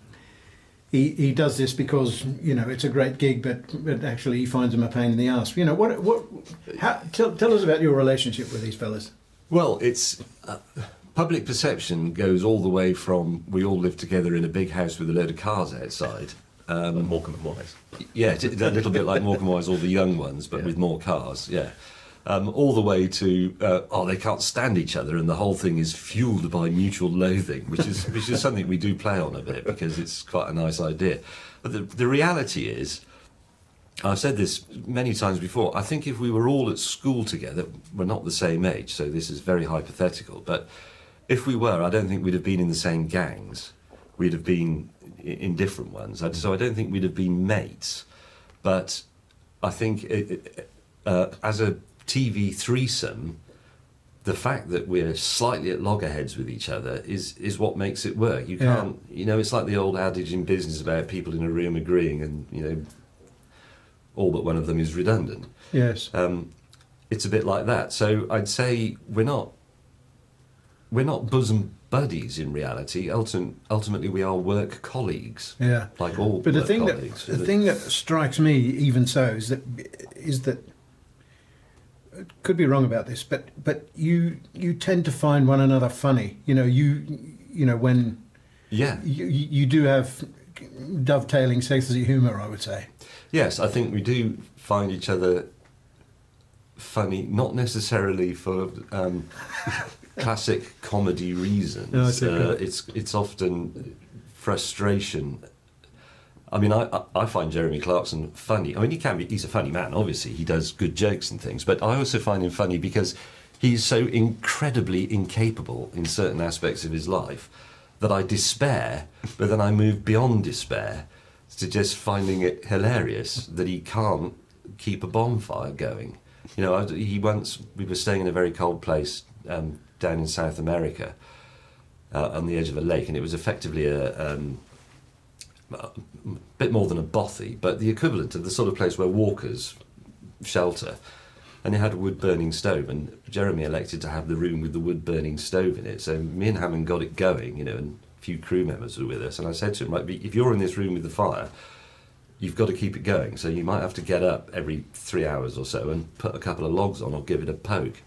he, he does this because you know it's a great gig, but, but actually he finds him a pain in the ass. You know what? What? How, tell, tell us about your relationship with these fellas. Well, it's uh, public perception goes all the way from we all live together in a big house with a load of cars outside. Um, Morecambe and Wise. Yeah, it's a little bit like Morecambe Wise, all the young ones, but Yeah. with more cars. Yeah, um, all the way to uh, oh, they can't stand each other, and the whole thing is fueled by mutual loathing, which is *laughs* which is something we do play on a bit because it's quite a nice idea. But the the reality is. I've said this many times before. I think if we were all at school together, we're not the same age, so this is very hypothetical. But if we were, I don't think we'd have been in the same gangs. We'd have been in different ones. So I don't think we'd have been mates. But I think it, it- uh, as a TV threesome, the fact that we're slightly at loggerheads with each other is is what makes it work. You can't, you know, it's like the old adage in business about people in a room agreeing, and you know, all but one of them is redundant. Yes. Um, it's a bit like that. So I'd say we're not we're not bosom buddies in reality. Ultim- ultimately, we are work colleagues. Yeah. like all. But the thing that colleagues. the thing that strikes me, even so, is that is that could be wrong about this, but but you you tend to find one another funny. You know, you you know when yeah, you you do have dovetailing sexy humour, I would say. Yes, I think we do find each other funny, not necessarily for um, *laughs* classic comedy reasons. No, uh, it's it's often frustration. I mean, I, I- find Jeremy Clarkson funny. I mean, he can be, he's a funny man, obviously. He does good jokes and things. But I also find him funny because he's so incredibly incapable in certain aspects of his life that I despair, but then I move beyond despair to just finding it hilarious that he can't keep a bonfire going. You know, he once, we were staying in a very cold place um, down in South America uh, on the edge of a lake, and it was effectively a. Um, a bit more than a bothy, but the equivalent of the sort of place where walkers shelter. And it had a wood burning stove, and Jeremy elected to have the room with the wood burning stove in it. So me and Hammond got it going, you know, and a few crew members were with us. And I said to him, right, if you're in this room with the fire, you've got to keep it going. So you might have to get up every three hours or so and put a couple of logs on or give it a poke.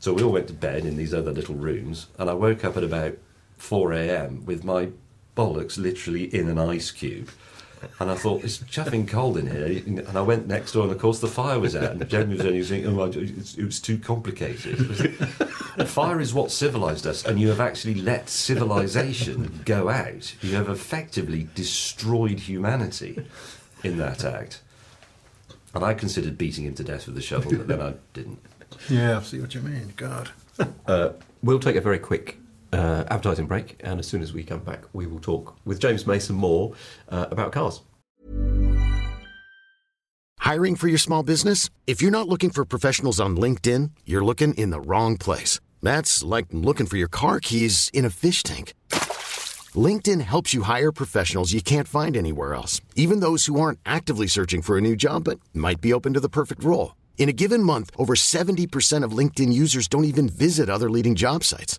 So we all went to bed in these other little rooms, and I woke up at about 4 a.m. with my bollocks literally in an ice cube. And I thought, it's chuffing cold in here. And I went next door, and of course, the fire was out. And Jeremy was only saying, oh, it was too complicated. *laughs* fire is what civilized us, and you have actually let civilization go out. You have effectively destroyed humanity in that act. And I considered beating him to death with a shovel, but then I didn't. *laughs* Yeah, I see what you mean. God. Uh, we'll take a very quick uh, advertising break, and as soon as we come back, we will talk with James May some more uh, about cars. Hiring for your small business? If you're not looking for professionals on LinkedIn, you're looking in the wrong place. That's like looking for your car keys in a fish tank. LinkedIn helps you hire professionals you can't find anywhere else, even those who aren't actively searching for a new job but might be open to the perfect role. In a given month, over 70% of LinkedIn users don't even visit other leading job sites.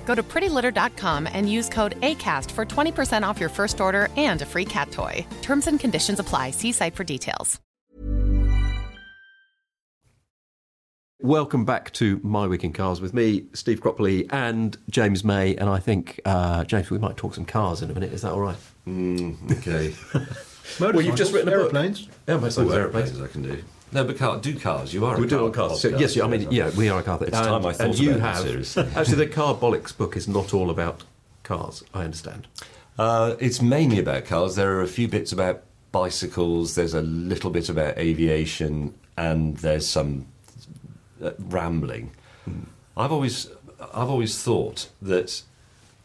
Go to prettylitter.com and use code ACAST for 20% off your first order and a free cat toy. Terms and conditions apply. See site for details. Welcome back to My Week in Cars with me, Steve Cropley, and James May. And I think, uh, James, we might talk some cars in a minute. Is that all right? Mm, okay. *laughs* Well, you've just written a book. airplanes. Yeah, most of aeroplanes I can do. No, but car, do cars. You are. We a do car on cars. So, yes, I mean, yeah, we are a car. It's time I thought and you about have *laughs* actually the Carbolics book is not all about cars. I understand. Uh, it's mainly about cars. There are a few bits about bicycles. There's a little bit about aviation, and there's some uh, rambling. I've always, I've always thought that.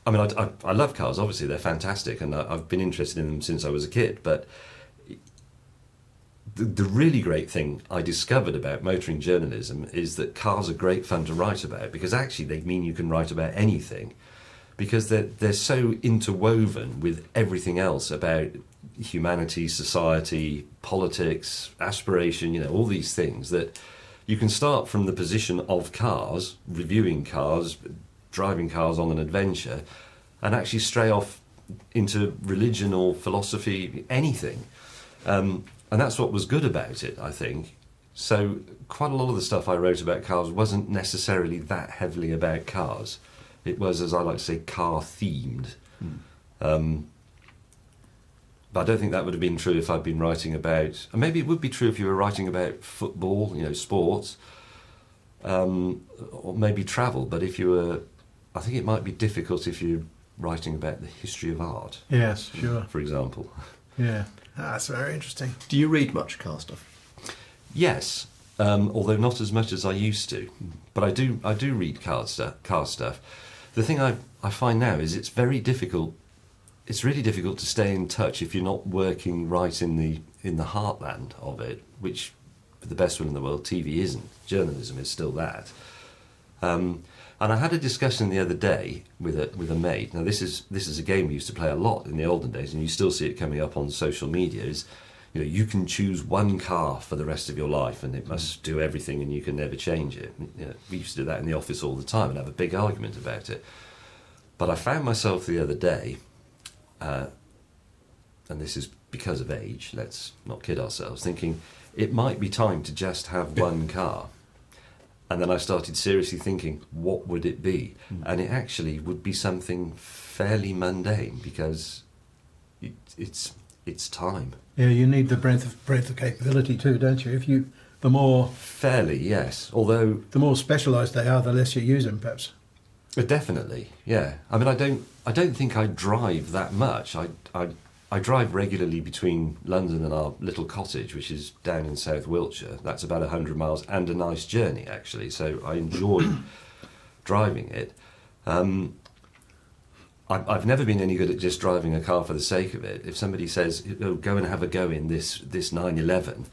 I mean, I, I, I love cars. Obviously, they're fantastic, and I, I've been interested in them since I was a kid. But the, really great thing I discovered about motoring journalism is that cars are great fun to write about because actually they mean you can write about anything because they're, they're so interwoven with everything else about humanity, society, politics, aspiration, you know, all these things that you can start from the position of cars, reviewing cars, driving cars on an adventure, and actually stray off into religion or philosophy, anything. Um, and that's what was good about it, I think. So, quite a lot of the stuff I wrote about cars wasn't necessarily that heavily about cars. It was, as I like to say, car themed. Um, but I don't think that would have been true if I'd been writing about. And maybe it would be true if you were writing about football, you know, sports, um, or maybe travel. But if you were, I think it might be difficult if you're writing about the history of art, Yes, sure. for example. Yeah. Ah, That's very interesting. Do you read much car stuff? Yes, um, although not as much as I used to. But I do, I do read car stuff. Car stuff. The thing I, I find now is it's very difficult. It's really difficult to stay in touch if you're not working right in the in the heartland of it, which, for the best one in the world, TV isn't. Journalism is still that. Um, and I had a discussion the other day with a with a mate. Now this is this is a game we used to play a lot in the olden days, and you still see it coming up on social media. Is you know you can choose one car for the rest of your life, and it must do everything, and you can never change it. You know, we used to do that in the office all the time and have a big argument about it. But I found myself the other day, uh, and this is because of age. Let's not kid ourselves. Thinking it might be time to just have one car. And then I started seriously thinking, what would it be? And it actually would be something fairly mundane because it, it's it's time. Yeah, you need the breadth of breadth of capability too, don't you? If you, the more Fairly, yes. Although the more specialised they are, the less you use them, perhaps. Uh, Definitely, yeah. I mean, I don't, I don't think I drive that much. I, I, I drive regularly between London and our little cottage, which is down in South Wiltshire. That's about hundred miles and a nice journey, actually. So I enjoy *coughs* driving it. Um, I, I've never been any good at just driving a car for the sake of it. If somebody says, oh, "Go and have a go in this this 911,"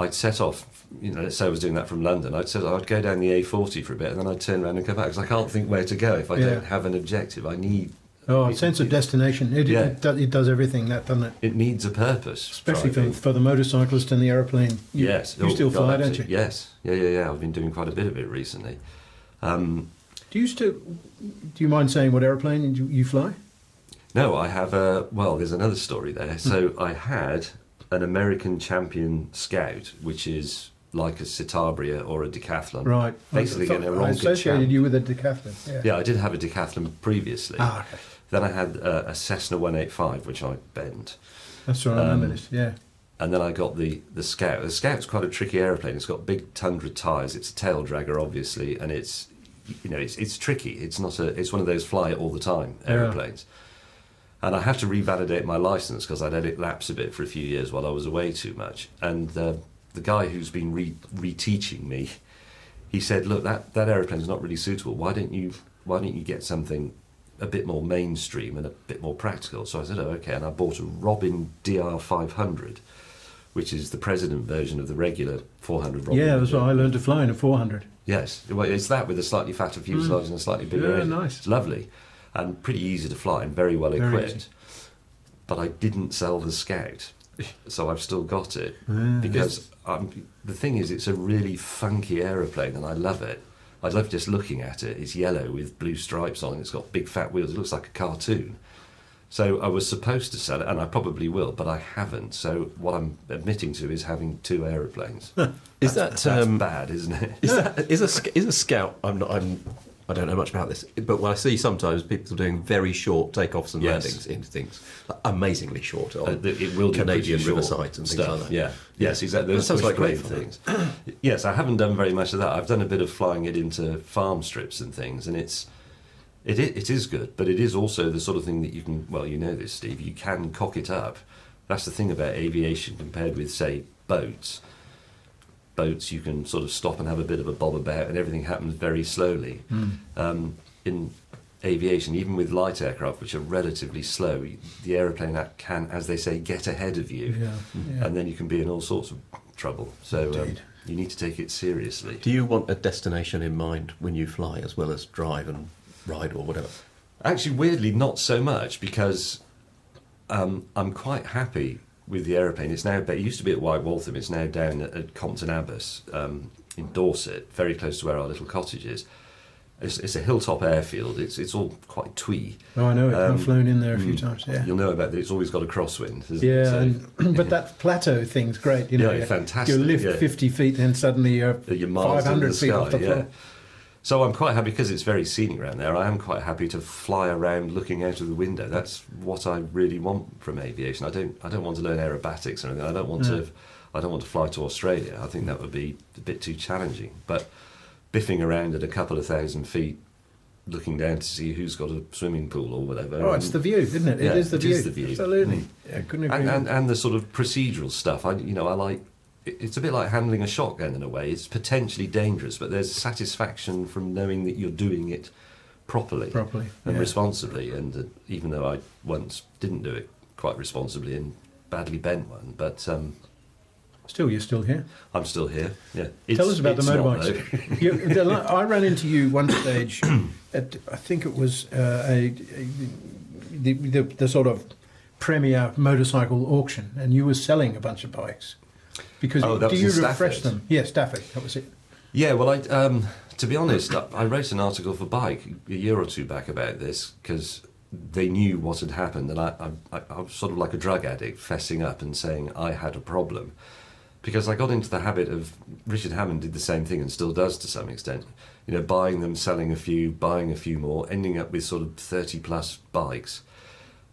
I'd set off. You know, let's say I was doing that from London. I'd set, I'd go down the A40 for a bit, and then I'd turn around and come back because I can't think where to go if I Yeah. don't have an objective. I need. Oh, it- sense of destination. It, Yeah. it, does, it does everything, that doesn't it? It needs a purpose. Especially for, driving. for the motorcyclist and the aeroplane. You, yes, You Oh, still fly, don't you? Yes, yeah, yeah, yeah. I've been doing quite a bit of it recently. Um, Do you still? Do you mind saying what aeroplane you, you fly? No, I have a. Well, there's another story there. So I had an American champion scout, which is like a Citabria or a decathlon. Right. Basically, I, thought- getting a I associated champ. you with a decathlon. Yeah. Yeah, I did have a decathlon previously. Ah, okay. Then I had a, a Cessna 185, which I bent. That's right. I remember Um, this. Yeah. And then I got the, the Scout. The Scout's quite a tricky aeroplane. It's got big Tundra tyres. It's a tail dragger, obviously, and it's you know it's it's tricky. It's not a it's one of those fly all the time Yeah. aeroplanes. And I have to revalidate my license because I'd let it lapse a bit for a few years while I was away too much. And uh, the guy who's been re- reteaching me, he said, "Look, that that aeroplane's not really suitable. Why don't you why don't you get something a bit more mainstream and a bit more practical?" So I said, "Oh, okay." And I bought a Robin DR 500, which is the president version of the regular 400 Robin. yeah, that's what I learned to fly in a 400. Yes, well, it's that with a slightly fatter fuselage and a slightly bigger. Yeah, engine. nice. It's lovely and pretty easy to fly and very well Very equipped. easy. But I didn't sell the Scout, *laughs* so I've still got it Ah. because the thing is, it's a really funky aeroplane and I love it. I love just looking at it. It's yellow with blue stripes on it. It's got big fat wheels. It looks like a cartoon. So I was supposed to sell it, and I probably will, but I haven't. So what I'm admitting to is having two aeroplanes. *laughs* Is That's- that, that's um, bad, isn't it? Is *laughs* that is a is a scout? I'm not. I'm I don't know much about this, but what I see sometimes people doing very short takeoffs and Yes. landings into things, like amazingly short on Uh, it will do Canadian riversides and stuff. like that. Yeah, yes, exactly. That sounds like great things. *clears throat* yes, I haven't done very much of that. I've done a bit of flying it into farm strips and things, and it's it it is good, but it is also the sort of thing that you can. Well, you know this, Steve. You can cock it up. That's the thing about aviation compared with, say, boats. Boats, you can sort of stop and have a bit of a bob about, and everything happens very slowly. Um, in aviation, even with light aircraft, which are relatively slow, the aeroplane can, as they say, get ahead of you, Yeah, yeah. and then you can be in all sorts of trouble. So um, you need to take it seriously. Do you want a destination in mind when you fly, as well as drive and ride or whatever? Actually, weirdly, not so much because um, I'm quite happy with the aeroplane. It's now, it used to be at White Waltham, it's now down at, at Compton Abbas um, in Dorset, very close to where our little cottage is. It's, it's a hilltop airfield. It's it's all quite twee. Oh, I know it. Um, I've flown in there a few mm, times. Yeah. You'll know about it. It's always got a crosswind. Yeah, So- and, *clears throat* *clears throat* but that plateau thing's great. You know, Yeah, fantastic, You lift yeah. 50 feet, then suddenly you're you're 500 the feet off sky, the yeah. So I'm quite happy because it's very scenic around there. I am quite happy to fly around looking out of the window. That's what I really want from aviation. I don't I don't want to learn aerobatics or anything. I don't want to I don't want to fly to Australia. I think that would be a bit too challenging. But biffing around at a couple of thousand feet, looking down to see who's got a swimming pool or whatever. Oh, it's the view, isn't it? Yeah, it is the it view. is the view. Absolutely. Mm. Yeah, couldn't agree. and, and, and the sort of procedural stuff. I, you know, I like. It- It's a bit like handling a shotgun in a way. It's potentially dangerous, but there's satisfaction from knowing that you're doing it properly, Properly, and yeah. responsibly. And uh, even though I once didn't do it quite responsibly and badly bent one, but um, Still, you're still here. I'm still here. Yeah. Tell us about the it's motorbikes. *laughs* you, the, I ran into you one stage *coughs* at, I think it was uh, a, a the, the, the sort of premier motorcycle auction, and you were selling a bunch of bikes. Because Oh, do you refresh them? Yes, Stafford. That was it. Yeah, well, I, um, to be honest, I, wrote an article for Bike a year or two back about this because they knew what had happened, and I, I, I was sort of like a drug addict, fessing up and saying I had a problem. Because I got into the habit of Richard Hammond did the same thing and still does to some extent. You know, buying them, selling a few, buying a few more, ending up with sort of thirty plus bikes.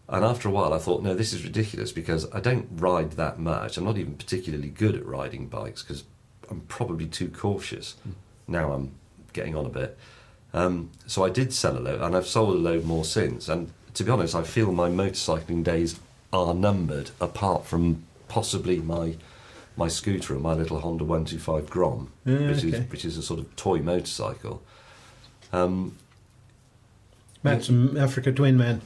And after a while, I thought, no, this is ridiculous because I don't ride that much. I'm not even particularly good at riding bikes because I'm probably too cautious. Now I'm getting on a bit. Um, so I did sell a load, and I've sold a load more since. And to be honest, I feel my motorcycling days are numbered, apart from possibly my my scooter and my little Honda 125 Grom, which okay. is which is a sort of toy motorcycle. Um, Matt's an Africa twin man.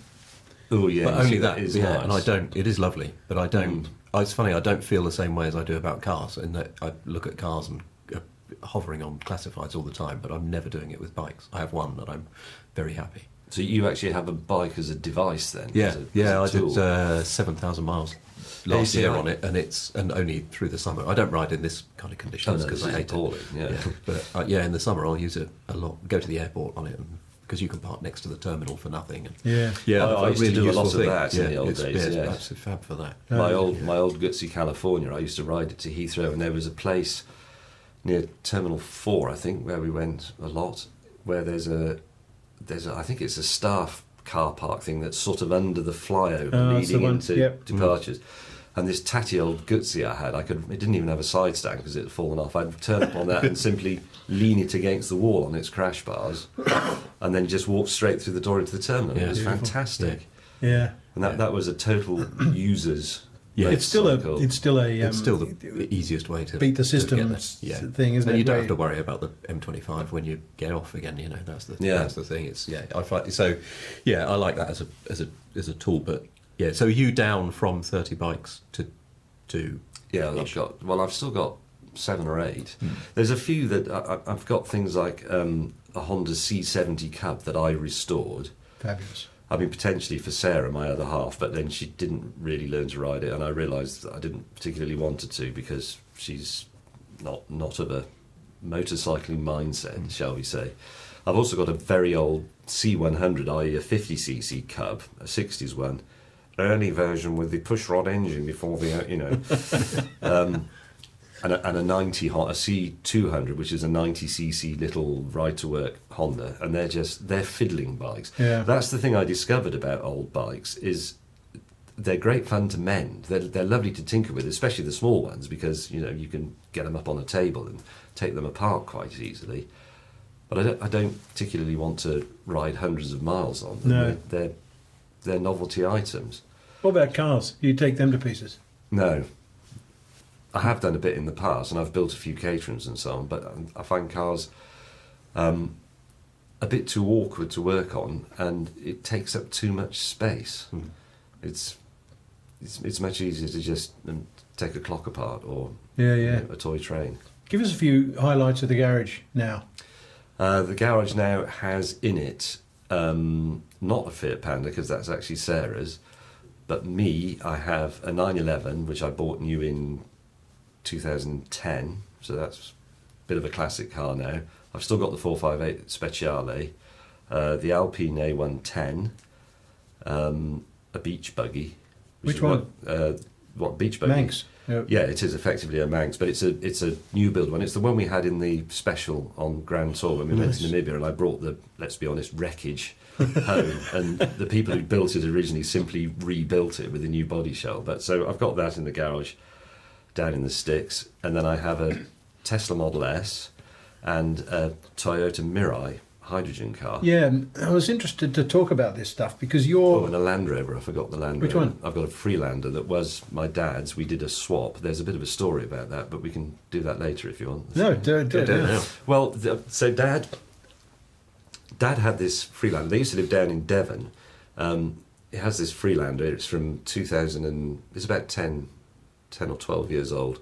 Oh yeah, but only see, that, is yeah. nice. And I don't. It is lovely, but I don't. Mm. It's funny. I don't feel the same way as I do about cars. In that I look at cars and uh, hovering on classifieds all the time, but I'm never doing it with bikes. I have one that I'm very happy. So you actually have a bike as a device then? Yeah, as a, yeah. I as a tool? did uh, seven thousand miles last year on it, and it's and only through the summer. I don't ride in this kind of conditions Oh, no, because I hate appalling, it. yeah. but uh, yeah, in the summer I'll use it a lot. Go to the airport on it. Because you can park next to the terminal for nothing. And Yeah. yeah, I used to do a lot of thing. that in the old it's, days, Yeah, yeah. absolutely fab for that. Oh, my Oh, old my old Guzzi California. I used to ride it to Heathrow, and there was a place near Terminal Four, I think, where we went a lot. Where there's a there's a, I think it's a staff car park thing that's sort of under the flyover Oh, that's the leading into yep. Mm-hmm. departures. And this tatty old Guzzi I had, I could it didn't even have a side stand because it had fallen off. I'd turn up on that and *laughs* simply lean it against the wall on its crash bars, *coughs* and then just walk straight through the door into the terminal. Yeah. it was Beautiful. fantastic. Yeah. And that, that was a total *coughs* users. Yeah. It's still a. It's still a. Um, It's still the, the easiest way to beat the system yeah. thing, isn't and it, you don't where have to worry about the M25 when you get off again. You know, that's the Yeah. that's the thing. It's yeah, I find so. Yeah, I like that as a as a as a tool. But yeah, so you down from 30 bikes to to Yeah, I've got. Well, I've still got seven or eight. There's a few that I, I've got things like um, a Honda C70 Cub that I restored. Fabulous. I mean, potentially for Sarah, my other half, but then she didn't really learn to ride it, and I realised that I didn't particularly want her to because she's not not of a motorcycling mindset, shall we say. I've also got a very old C100, i.e., a 50cc Cub, a 60s one, early version with the pushrod engine before the, uh, you know. *laughs* um, and a, and a 90 Hon- a C200, which is a 90cc little ride to work Honda, and they're just they're fiddling bikes. Yeah. That's the thing I discovered about old bikes is they're great fun to mend. They're, they're lovely to tinker with, especially the small ones, because you know you can get them up on a table and take them apart quite easily. But I don't, I don't particularly want to ride hundreds of miles on them. No. They're, they're, they're novelty items. What about cars? You take them to pieces. No. I have done a bit in the past, and I've built a few Caterhams and so on, but I find cars um, a bit too awkward to work on, and it takes up too much space. It's, it's it's much easier to just um, take a clock apart or Yeah, you yeah. know, a toy train. Give us a few highlights of the garage now. Uh, the garage now has in it um, not a Fiat Panda because that's actually Sarah's, but me. I have a 911 which I bought new in 2010, so that's a bit of a classic car now. I've still got the 458 Speciale, uh, the Alpine A110, um, a beach buggy. Which is one? What, uh, what beach buggy? Manx. Yeah. Yeah, it is effectively a Manx, but it's a it's a new build one. It's the one we had in the special on Grand Tour when we went to Namibia, and I brought the let's be honest wreckage home, *laughs* and the people who built it originally simply rebuilt it with a new body shell. But so I've got that in the garage down in the sticks, and then I have a Tesla Model S and a Toyota Mirai hydrogen car. Yeah, I was interested to talk about this stuff because you're. Oh, and a Land Rover. I forgot the Land Rover. Which one? I've got a Freelander that was my dad's. We did a swap. There's a bit of a story about that, but we can do that later if you want. No, do, do, do it now. Well, so dad, dad had this Freelander. They used to live down in Devon. Um, it has this Freelander. It's from 2000 and it's about 10, 10 or 12 years old,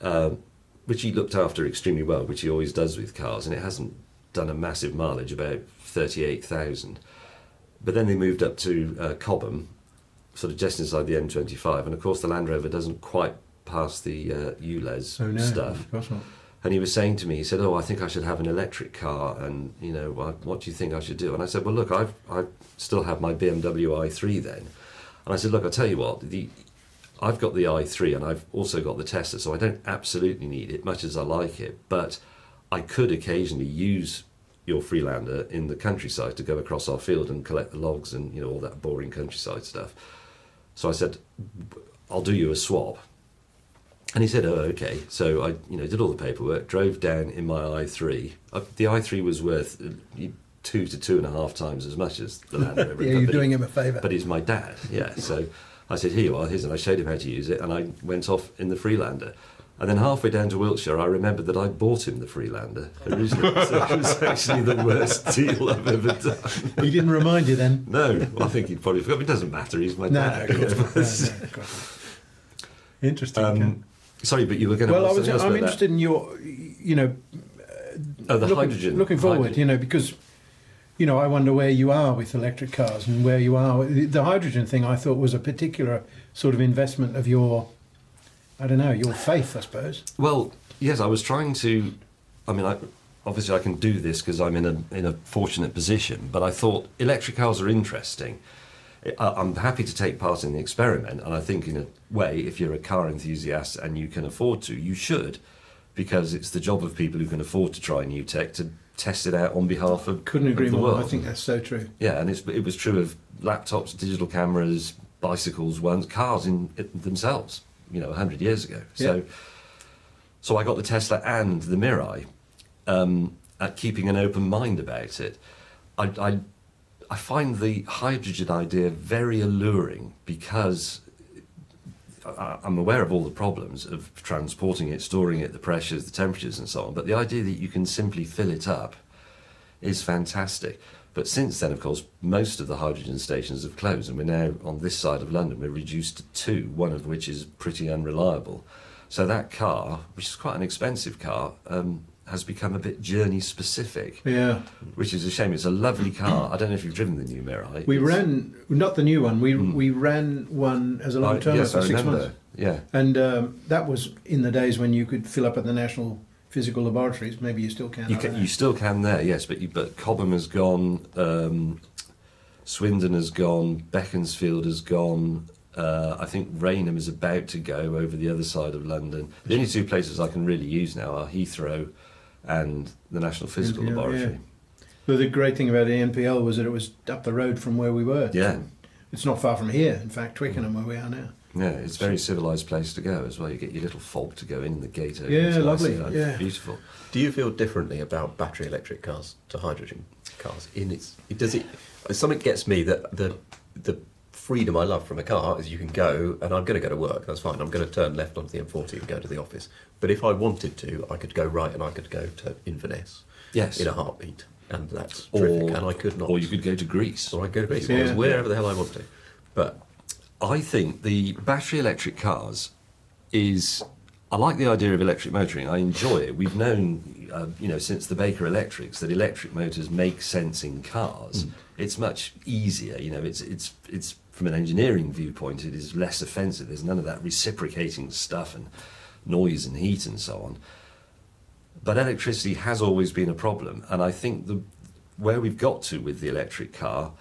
um, which he looked after extremely well, which he always does with cars, and it hasn't done a massive mileage, about 38,000. But then they moved up to uh, Cobham, sort of just inside the M25, and of course the Land Rover doesn't quite pass the uh, ULEZ Oh, no. stuff. Of course not. And he was saying to me, he said, "Oh, I think I should have an electric car, and you know, what, what do you think I should do?" And I said, "Well, look, I've I still have my BMW i3 then." And I said, "Look, I'll tell you what, the I've got the i3 and I've also got the Tesla, so I don't absolutely need it, much as I like it, but I could occasionally use your Freelander in the countryside to go across our field and collect the logs and you know all that boring countryside stuff." So I said, "I'll do you a swap." And he said, "Oh, okay." So I, you know, did all the paperwork, drove down in my i3. Uh, the i3 was worth uh, two to two and a half times as much as the Land Rover. *laughs* Yeah, you're but doing him a favour. But he's my dad, yeah. So I said, "Here you are." Here's, and I showed him how to use it, and I went off in the Freelander. And then halfway down to Wiltshire, I remembered that I'd bought him the Freelander originally. so it was *laughs* actually the worst deal I've ever done. He didn't remind you then? No, I think he'd probably forgot. It doesn't matter. He's my No, dad. course. No, no, not. Interesting. Um, sorry, but you were going to. well, I was. I'm about that. interested in your, you know, Oh, the looking, hydrogen. Looking forward, hydrogen. you know, because, you know, I wonder where you are with electric cars and where you are. The hydrogen thing, I thought, was a particular sort of investment of your, I don't know, your faith, I suppose. Well, yes, I was trying to. I mean, I, obviously, I can do this because I'm in a in a fortunate position. But I thought electric cars are interesting. I, I'm happy to take part in the experiment, and I think, in a way, if you're a car enthusiast and you can afford to, you should, because it's the job of people who can afford to try new tech to test it out on behalf of Couldn't of agree the more. world. I think that's so true. Yeah, and it's, it was true of laptops, digital cameras, bicycles, ones, cars in themselves. You know, hundred years ago. So, Yeah. so I got the Tesla and the Mirai, um, at keeping an open mind about it. I, I, I find the hydrogen idea very alluring because I'm aware of all the problems of transporting it, storing it, the pressures, the temperatures, and so on. But the idea that you can simply fill it up is fantastic. But since then, of course, most of the hydrogen stations have closed, and we're now on this side of London, we're reduced to two, one of which is pretty unreliable. So that car, which is quite an expensive car, um, has become a bit journey specific, Yeah. which is a shame. It's a lovely car. I don't know if you've driven the new Mirai. We It's- ran, not the new one, we, we ran one as a long term yes, for I six remember. months. Yeah. And um, that was in the days when you could fill up at the National Physical Laboratories. Maybe you still can. You can, you still can there, yes, but you, but Cobham has gone, um, Swindon has gone, Beaconsfield has gone, Uh, I think Rainham is about to go over the other side of London. The only two places I can really use now are Heathrow and the National Physical NPL, Laboratory. yeah. But the great thing about the NPL was that it was up the road from where we were. Yeah. It's not far from here, in fact, Twickenham, where we are now. Yeah, it's a very civilised place to go as well. You get your little fog to go in, the gate opens. Yeah, lovely, like, yeah. Beautiful. Do you feel differently about battery electric cars to hydrogen cars? In its, it does it. Something gets me that the the freedom I love from a car is you can go and I'm going to go to work. That's fine. I'm going to turn left onto the M40 and go to the office. But if I wanted to, I could go right and I could go to Inverness. Yes. In a heartbeat, and that's terrific. And I could not. Or you could go to Greece. Or I could go to Greece. Yeah. Wherever the hell I want to. But I think the battery electric cars is. I like the idea of electric motoring. I enjoy it. We've known, uh, you know, since the Baker Electrics that electric motors make sense in cars. It's much easier. You know, it's it's it's from an engineering viewpoint, it is less offensive. There's none of that reciprocating stuff and noise and heat and so on. But electricity has always been a problem, and I think the where we've got to with the electric car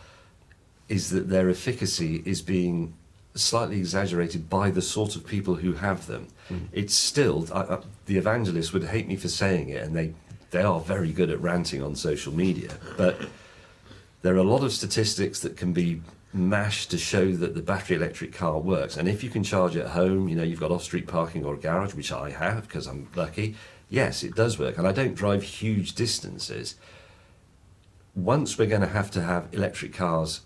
is that their efficacy is being slightly exaggerated by the sort of people who have them. Hmm. It's still I, I, the evangelists would hate me for saying it, and they they are very good at ranting on social media, but there are a lot of statistics that can be mashed to show that the battery electric car works. And if you can charge at home, you know, you've got off street parking or a garage, which I have because I'm lucky, yes, it does work. And I don't drive huge distances. Once we're going to have to have electric cars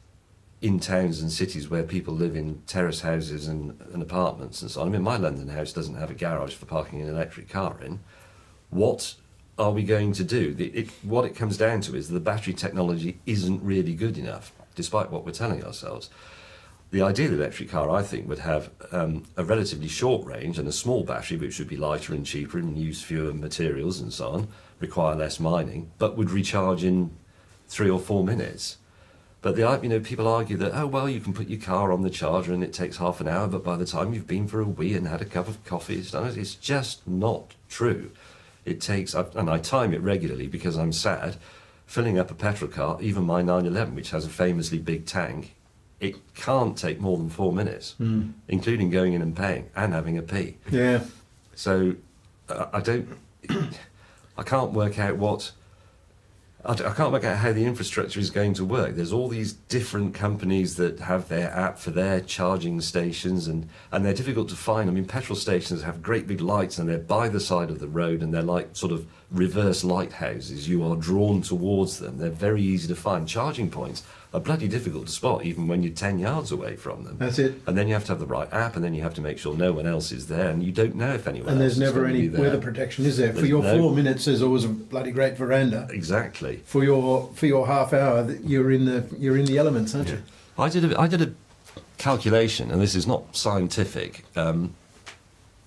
in towns and cities where people live in terrace houses and, and apartments and so on. I mean, my London house doesn't have a garage for parking an electric car in. What are we going to do? The, it, what it comes down to is the battery technology isn't really good enough, despite what we're telling ourselves. The ideal electric car, I think, would have um, a relatively short range and a small battery, which would be lighter and cheaper and use fewer materials and so on, require less mining, but would recharge in three or four minutes. But the you know people argue that oh well you can put your car on the charger and it takes half an hour, but by the time you've been for a wee and had a cup of coffee, it's done. It's just not true. It takes and I time it regularly because I'm sad. Filling up a petrol car, even my 911, which has a famously big tank, it can't take more than four minutes, including going in and paying and having a pee. Yeah. So uh, I don't, *coughs* I can't work out what, I, I can't work out how the infrastructure is going to work. There's all these different companies that have their app for their charging stations, and, and they're difficult to find. I mean, petrol stations have great big lights, and they're by the side of the road, and they're like sort of reverse lighthouses. You are drawn towards them. They're very easy to find. Charging points are bloody difficult to spot, even when you're 10 yards away from them. That's it. And then you have to have the right app, and then you have to make sure no one else is there, and you don't know if anyone And else there's never any weather protection, is there? For There's your no- four minutes, there's always a bloody great veranda. Exactly. For your for your half hour, you're in the you're in the elements, aren't you? I did a, I did a calculation, and this is not scientific, um,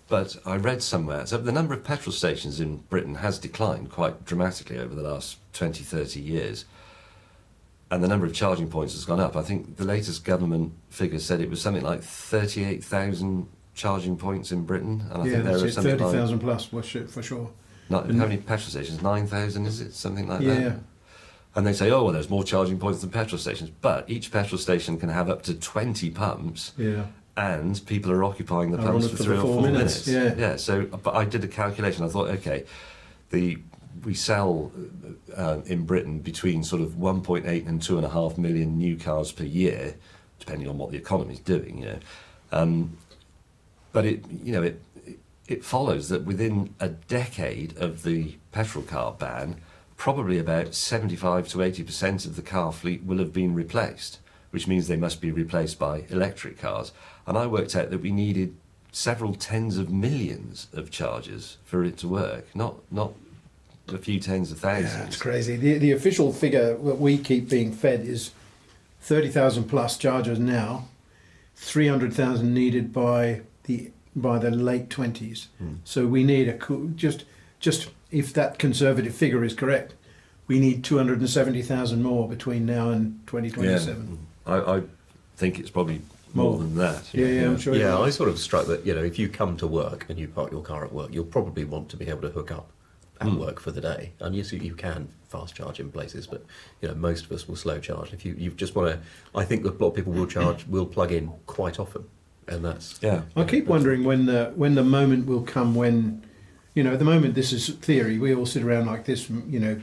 but I read somewhere. So the number of petrol stations in Britain has declined quite dramatically over the last 20, 30 years. And the number of charging points has gone up. I think the latest government figure said it was something like 38,000 charging points in Britain. And I yeah, think there that's are something Thirty like plus for sure. For sure. Not, how many petrol stations? 9,000, is it? Something like Yeah. that? And they say, oh, well, there's more charging points than petrol stations. But each petrol station can have up to 20 pumps. Yeah. And people are occupying the pumps for for three or four four minutes, minutes. yeah. Yeah. So, but I did a calculation. I thought, okay, the we sell uh, in Britain between sort of 1.8 and 2.5 million new cars per year, depending on what the economy is doing, you know. Um, but it, you know, it it follows that within a decade of the petrol car ban, probably about 75 to 80 percent of the car fleet will have been replaced, which means they must be replaced by electric cars. And I worked out that we needed several tens of millions of chargers for it to work, not not a few tens of thousands. Yeah, it's crazy. The the official figure that we keep being fed is thirty thousand plus chargers now, three hundred thousand needed by the by the late twenties. Hmm. So we need a co- just just if that conservative figure is correct, we need two hundred and seventy thousand more between now and twenty twenty seven. Hmm. I, I think it's probably more, More. than that. Yeah, yeah, I'm sure. Yeah, I sort of struck that, you know, if you come to work and you park your car at work, you'll probably want to be able to hook up at hmm. work for the day. And yes, you- you can fast charge in places, but, you know, most of us will slow charge. If you, you just want to, I think that a lot of people will charge, will plug in quite often. and that's Yeah. I keep wondering when the when the moment will come when, you know, at the moment this is theory. We all sit around like this, you know,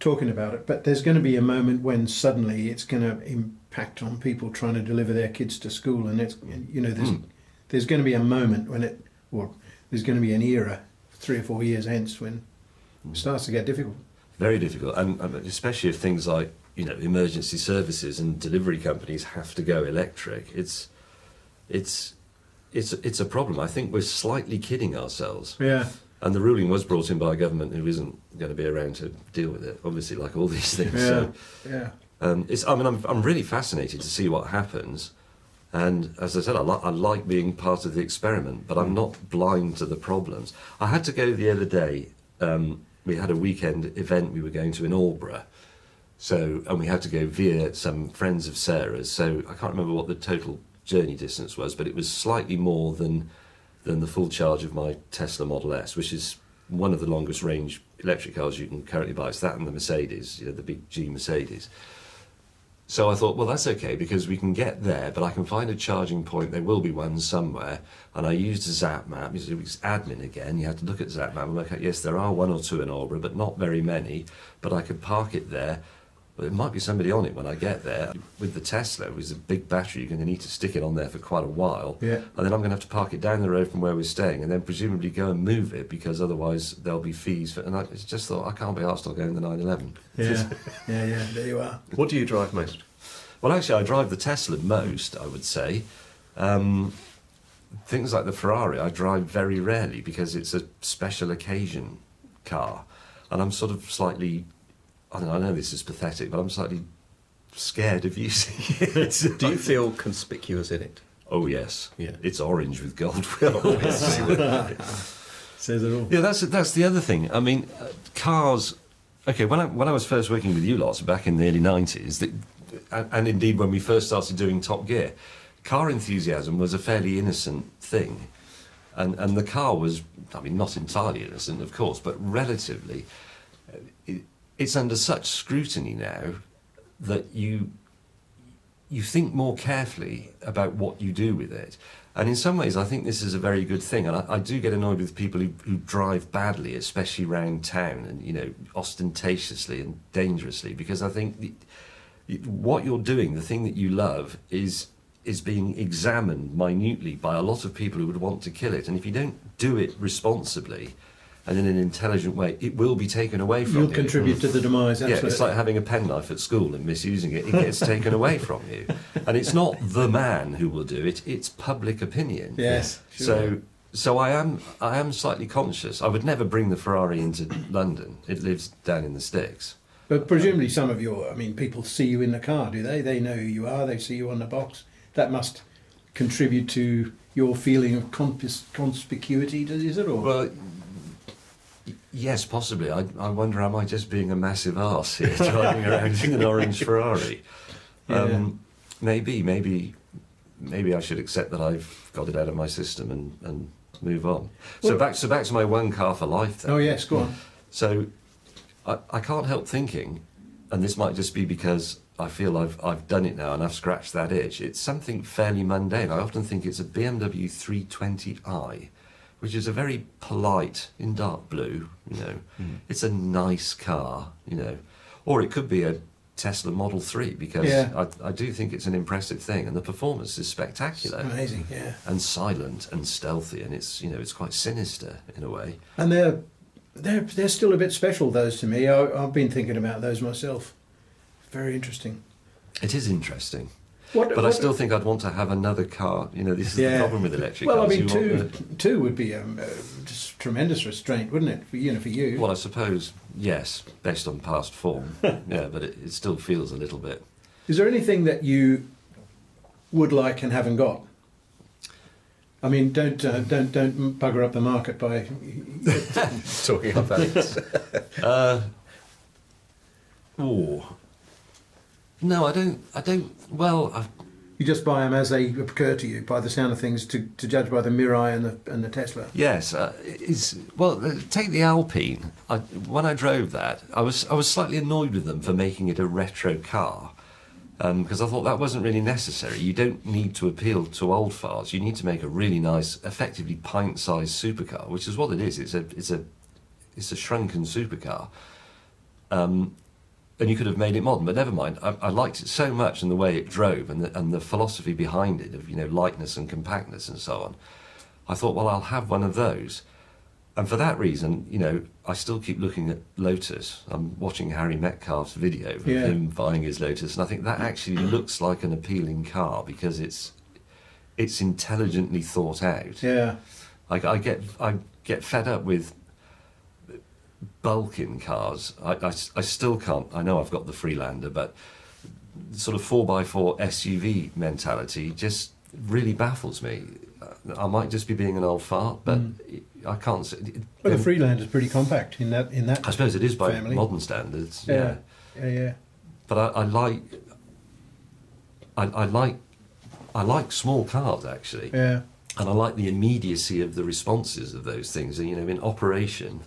talking about it. But there's going to be a moment when suddenly it's going to impact on people trying to deliver their kids to school, and it's you know there's hmm. there's going to be a moment when it or there's going to be an era three or four years hence when it starts to get difficult. Very difficult, and, and especially if things like you know emergency services and delivery companies have to go electric. It's it's it's it's a problem. I think we're slightly kidding ourselves. Yeah. And the ruling was brought in by a government who isn't going to be around to deal with it. Obviously, like all these things. Yeah. So, Yeah. um, it's. I mean, I'm I'm really fascinated to see what happens. And as I said, I, li- I like being part of the experiment, but I'm not blind to the problems. I had to go the other day. Um, we had a weekend event we were going to in Aldeburgh. So, and we had to go via some friends of Sarah's. So I can't remember what the total journey distance was, but it was slightly more than than the full charge of my Tesla Model S, which is one of the longest range electric cars you can currently buy. It's that and the Mercedes, you know, the big G Mercedes. So I thought, well, that's okay because we can get there, but I can find a charging point. There will be one somewhere. And I used Zap map. It was admin again. You had to look at Zap map and work out, yes, there are one or two in Albury, but not very many. But I could park it there. But it might be somebody on it when I get there. With the Tesla, it was a big battery. You're going to need to stick it on there for quite a while. Yeah. And then I'm going to have to park it down the road from where we're staying and then presumably go and move it because otherwise there'll be fees. For, and I just thought, I can't be asked to go in the 911. Yeah. yeah. Yeah. There you are. What do you drive most? Well, actually, I drive the Tesla most, I would say. Um, things like the Ferrari, I drive very rarely because it's a special occasion car. And I'm sort of slightly, I don't know, I know this is pathetic, but I'm slightly scared of *laughs* using it. *laughs* Do you feel conspicuous in it? Oh, yes. Yeah. It's orange with gold *laughs* wheel. Says it all. Yeah, that's that's the other thing. I mean, uh, cars. Okay, when I when I was first working with you lots back in the early nineties, and, and indeed when we first started doing Top Gear, car enthusiasm was a fairly innocent thing, and and the car was, I mean, not entirely innocent, of course, but relatively. uh, It, it's under such scrutiny now that you you think more carefully about what you do with it. And in some ways, I think this is a very good thing. And I, I do get annoyed with people who, who drive badly, especially around town and, you know, ostentatiously and dangerously, because I think the, what you're doing, the thing that you love, is is being examined minutely by a lot of people who would want to kill it. And if you don't do it responsibly and in an intelligent way, it will be taken away from You'll you. contribute to the demise. Yeah, it's like having a penknife at school and misusing it. It gets taken away *laughs* from you, and it's not the man who will do it; it's public opinion. Yes, sure. So, so I am, I am slightly conscious. I would never bring the Ferrari into London. It lives down in the sticks. But presumably, some of your, I mean, people see you in the car, do they? They know who you are. They see you on the box. That must contribute to your feeling of conspis- conspicuity, does is it? Or Well, y- yes, possibly. I, I wonder, am I just being a massive arse here, *laughs* driving around in an orange Ferrari? Um, maybe, maybe, maybe I should accept that I've got it out of my system and, and move on. So Well- back, so back to my one car for life. Then. oh yes, go on. So I, I can't help thinking, and this might just be because I feel I've, I've done it now and I've scratched that itch. It's something fairly mundane. I often think it's a BMW 320i, which is a very polite, in dark blue, you know. Hmm. It's a nice car, you know. Or it could be a Tesla Model 3 because Yeah. I, I do think it's an impressive thing and the performance is spectacular. Amazing, yeah. And silent and stealthy, and it's you know it's quite sinister in a way. And they're they're they're still a bit special. Those to me. I, I've been thinking about those myself. Very interesting. It is interesting. What, But I still think I'd want to have another car. You know, this is the problem with electric Well, I cars. mean, two the- two would be um, uh, just tremendous restraint, wouldn't it? For you know, for you. well, I suppose yes, based on past form. *laughs* yeah, but it, it still feels a little bit. Is there anything that you would like and haven't got? I mean, don't uh, don't don't bugger up the market by. *laughs* Talking about it. *laughs* Uh, oh. No, I don't. I don't. Well, I, You just buy them as they occur to you, by the sound of things, to, to judge by the Mirai and the and the Tesla. Yes, uh, is well. uh, Take the Alpine. I, when I drove that, I was I was slightly annoyed with them for making it a retro car, because I thought that wasn't really necessary. You don't need to appeal to old farts. You need to make a really nice, effectively pint-sized supercar, which is what it is. It's a it's a it's a shrunken supercar. Um, and you could have made it modern, but never mind. I, I liked it so much and the way it drove and the, and the philosophy behind it of you know lightness and compactness and so on. I thought, well, I'll have one of those. And for that reason, you know, I still keep looking at Lotus. I'm watching Harry Metcalf's video of Yeah. him buying his Lotus, and I think that actually *clears throat* looks like an appealing car because it's it's intelligently thought out. Yeah. I, I get I get fed up with bulk in cars. I, I, I still can't. I know I've got the Freelander, but sort of four x four SUV mentality just really baffles me. I might just be being an old fart, but I can't. say- Mm. Well, the Freelander's pretty compact in that in that. I suppose it is by family. modern standards. Yeah, Yeah. Yeah. Yeah. but I, I like. I, I like. I like small cars actually. Yeah. And I like the immediacy of the responses of those things. And you know, in operation,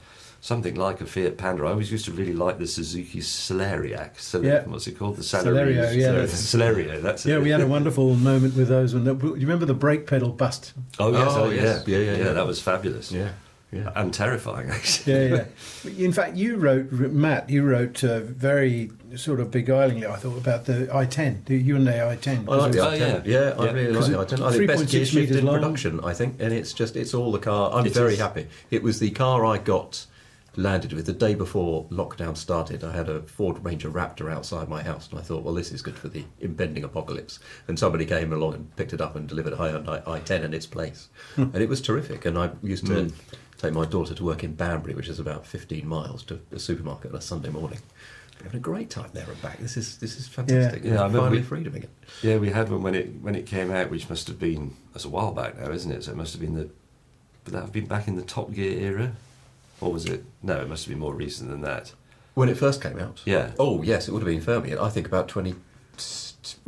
something like a Fiat Panda. I always used to really like the Suzuki Celeriac. Cel- Yeah. What's it called? The Celerio, yeah. The Celerio. That's *laughs* it. Yeah, we had a *laughs* wonderful moment with those. When the, do you remember the brake pedal bust? Oh yes, Oh, oh, yes. yeah. Yeah, yeah, yeah. That was fabulous. Yeah, yeah. And terrifying, *laughs* actually. Yeah, yeah. In fact, you wrote, Matt, you wrote uh, very sort of beguilingly, I thought, about the i10, the Hyundai i10. I like the Oh, i10. yeah. Yeah, I Yeah. really like the i10. I think best 3.6 gear shift in long. production. I think, and it's just it's all the car. I'm It very is. happy. It was the car I got landed with the day before lockdown started. I had a Ford Ranger Raptor outside my house, and I thought, well, this is good for the impending apocalypse. And somebody came along and picked it up and delivered a Hyundai i10 in its place, hmm. and it was terrific. And I used to. Hmm. Take my daughter to work in Banbury, which is about 15 miles to a supermarket on a Sunday morning. Having a great time there and back. This is this is fantastic. Yeah, I remember finally we- freedom again. Yeah, we had one when it when it came out, which must have been that's a while back now, isn't it? So it must have been the, would that have been back in the Top Gear era, or was it? No, it must have been more recent than that. When it first came out? Yeah. Oh, yes, it would have been Fermi. I think about 20.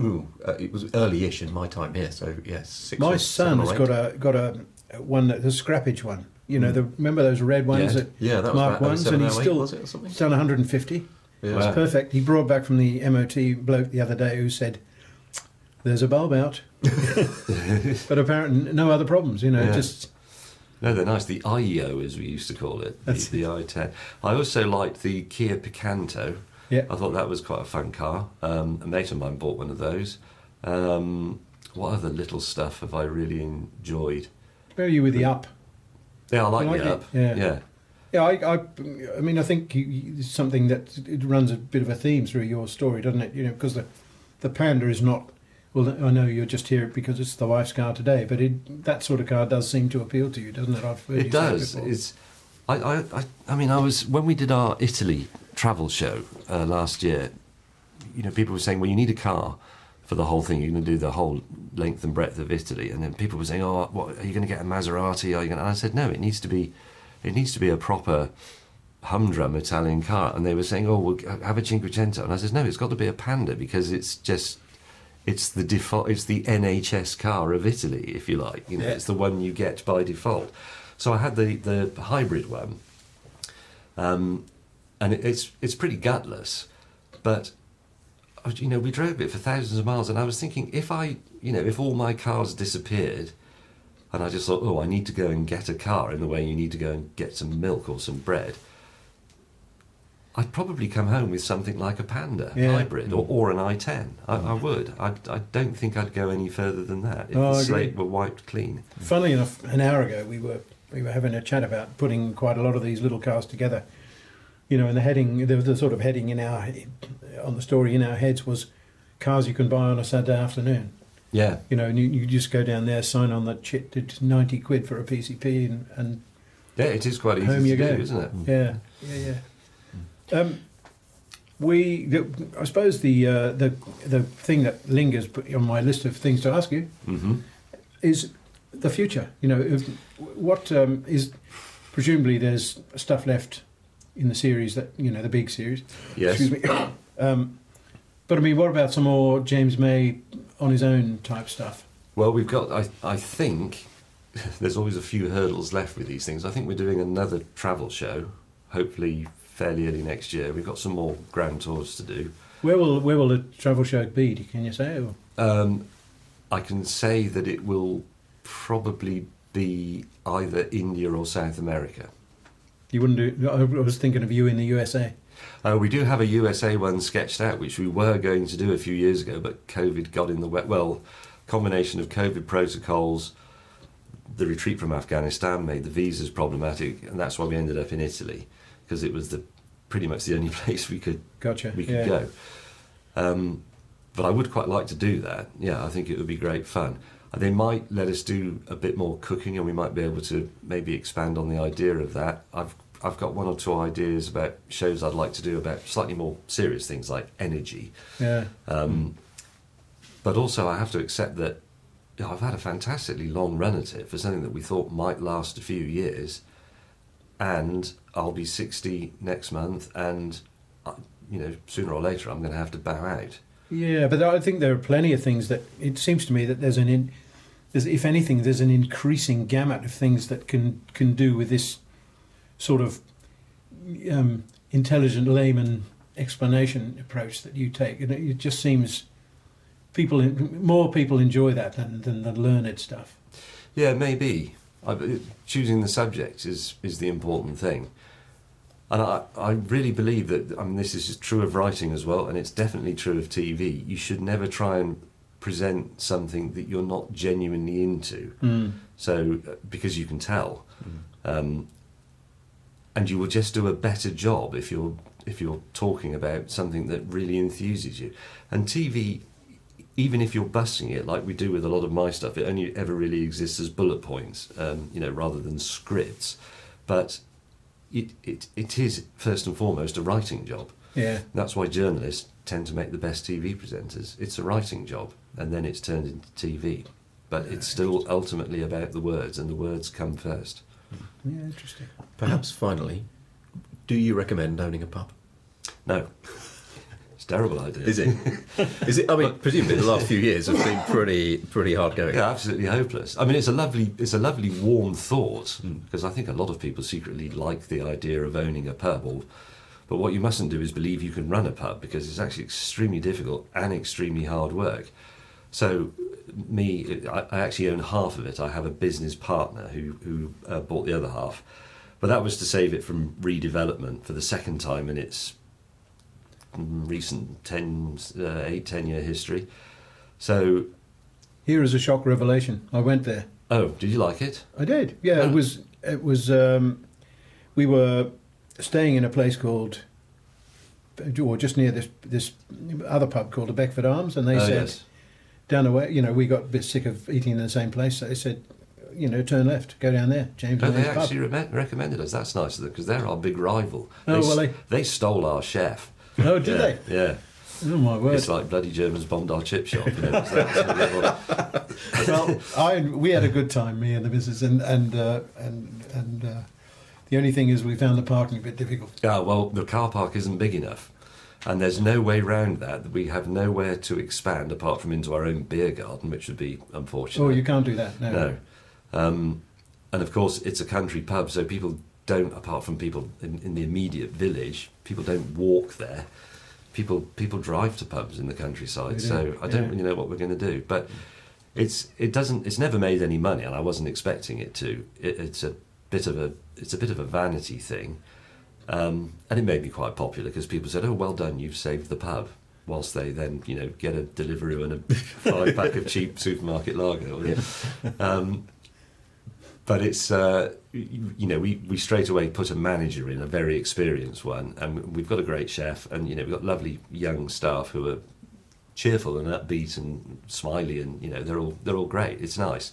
Ooh, uh, it was early-ish in my time here, so yes, six My or son has got a got a one that the scrappage one. You know, the remember those red ones Yeah. that Yeah, that was Mark about ones, 07, and he's still was it, or he's done 150. Yeah. It's perfect. He brought back from the MOT bloke the other day who said, "There's a bulb out," *laughs* but apparently no other problems. You know, Yeah. just No, they're nice. The IEO, as we used to call it, the, That's the i10. I also liked the Kia Picanto. Yeah. I thought that was quite a fun car. Um, a mate of mine bought one of those. Um, what other little stuff have I really enjoyed? where are you with the up? Yeah, I like, like the it, up. yeah. yeah. Yeah, I, I, I mean, I think you, you, it's something that it runs a bit of a theme through your story, doesn't it? You know, because the, the Panda is not. Well, I know you're just here because it's the wife's car today, but it, that sort of car does seem to appeal to you, doesn't it? I've It does. It's. I, I, I, I mean, I was when we did our Italy travel show uh, last year. You know, people were saying, "Well, you need a car for the whole thing. You're going to do the whole length and breadth of Italy." And then people were saying, "Oh, what, are you going to get a Maserati? Are you going?" And I said, "No, it needs to be, it needs to be a proper." humdrum Italian car, and they were saying, "Oh, we'll have a Cinquecento," and I said, "No, it's got to be a Panda because it's just, it's the default, it's the NHS car of Italy, if you like. You know, Yeah. it's the one you get by default." So I had the the hybrid one, um, and it, it's it's pretty gutless, but you know we drove it for thousands of miles, and I was thinking if I, you know, if all my cars disappeared. And I just thought, oh, I need to go and get a car in the way you need to go and get some milk or some bread. I'd probably come home with something like a Panda Yeah. hybrid or, mm. or an i10. I, I mm. would. I, I don't think I'd go any further than that if Oh, the slate were wiped clean. Funnily enough, an hour ago we were we were having a chat about putting quite a lot of these little cars together. You know, and the heading, the, the sort of heading in our on the story in our heads was cars you can buy on a Saturday afternoon. Yeah. You know, and you, you just go down there, sign on that chit, it's ninety quid for a PCP, and, and Yeah, it is quite easy home to you do, go, isn't it? Yeah, yeah, yeah. Um, we, the, I suppose the uh, the the thing that lingers on my list of things to ask you hmm is the future. You know, if, what um, is presumably there's stuff left in the series that you know the big series. Yes. Excuse me. *coughs* um, but I mean, what about some more James May on his own type stuff? Well, we've got, I, I think, *laughs* there's always a few hurdles left with these things. I think we're doing another travel show, hopefully fairly early next year. We've got some more grand tours to do. Where will where will the travel show be? Can you say? Um, I can say that it will probably be either India or South America. You wouldn't do. I was thinking of you in the USA. Uh, we do have a USA one sketched out, which we were going to do a few years ago, but COVID got in the way. Well, combination of COVID protocols, the retreat from Afghanistan made the visas problematic, and that's why we ended up in Italy because it was the pretty much the only *laughs* place we could Gotcha. we could yeah. go. Um, but I would quite like to do that. Yeah, I think it would be great fun. They might let us do a bit more cooking, and we might be able to maybe expand on the idea of that. I've I've got one or two ideas about shows I'd like to do about slightly more serious things like energy. Yeah. Um, but also, I have to accept that you know, I've had a fantastically long run at it for something that we thought might last a few years, and I'll be 60 next month, and uh, you know, sooner or later, I'm going to have to bow out. Yeah, but I think there are plenty of things that it seems to me that there's an in, there's, if anything, there's an increasing gamut of things that can can do with this sort of um, intelligent layman explanation approach that you take, and it, it just seems people more people enjoy that than than the learned stuff. Yeah, maybe. I, choosing the subject is is the important thing. And I, I really believe that, I mean, this is true of writing as well, and it's definitely true of TV. You should never try and present something that you're not genuinely into. So, uh, because you can tell. Um, and you will just do a better job if you're if you're talking about something that really enthuses you. And TV, even if you're busting it like we do with a lot of my stuff, it only ever really exists as bullet points, um, you know, rather than scripts. But it, it it is first and foremost a writing job. Yeah. That's why journalists tend to make the best TV presenters. It's a writing job, and then it's turned into TV. But it's still ultimately about the words, and the words come first. Hmm. Yeah, interesting. Perhaps finally, do you recommend owning a pub? No, it's *laughs* a terrible idea. Is it? *laughs* Is it? I mean, presumably the last few years have been pretty pretty hard going. Yeah, absolutely hopeless. I mean, it's a lovely, it's a lovely warm thought because I think a lot of people secretly like the idea of owning a pub. Or, but what you mustn't do is believe you can run a pub because it's actually extremely difficult and extremely hard work. So, me, I, I actually own half of it. I have a business partner who who uh, bought the other half, but that was to save it from redevelopment for the second time in its mm, recent 10, uh, 8, 10 year history. So, Here is a shock revelation. I went there. oh, did you like it? I did. Yeah, Oh. it was. It was. Um, we were staying in a place called, or just near this this other pub called the Beckford Arms, and they oh, said yes. down the way. You know, we got a bit sick of eating in the same place. So they said, you know, turn left, go down there, James Oh, they actually re- recommended us. That's nice of them because they're our big rival. Oh, they, well, they- they stole our chef. Oh, did yeah, they? Yeah. Oh my word! It's like bloody Germans bombed our chip shop. You know, it's that sort of level. well, I we had a good time, me and the missus, and and uh, and and uh, the only thing is we found the parking a bit difficult. Yeah, well, the car park isn't big enough. And there's no way round that. We have nowhere to expand apart from into our own beer garden, which would be unfortunate. Oh, you can't do that. No. No. Um, and of course, it's a country pub, so people don't, apart from people in, in the immediate village, people don't walk there. People people drive to pubs in the countryside. So I don't yeah. really know what we're going to do. But it's it doesn't it's never made any money, and I wasn't expecting it to. It, it's a bit of a it's a bit of a vanity thing, um, and it made me quite popular because people said, "Oh, well done, you've saved the pub." Whilst they then, you know, get a delivery and a *laughs* five pack of cheap supermarket lager. Um, but it's uh, you, know we, we straight away put a manager in a very experienced one and we've got a great chef and you know we've got lovely young staff who are cheerful and upbeat and smiley and you know they're all they're all great. It's nice.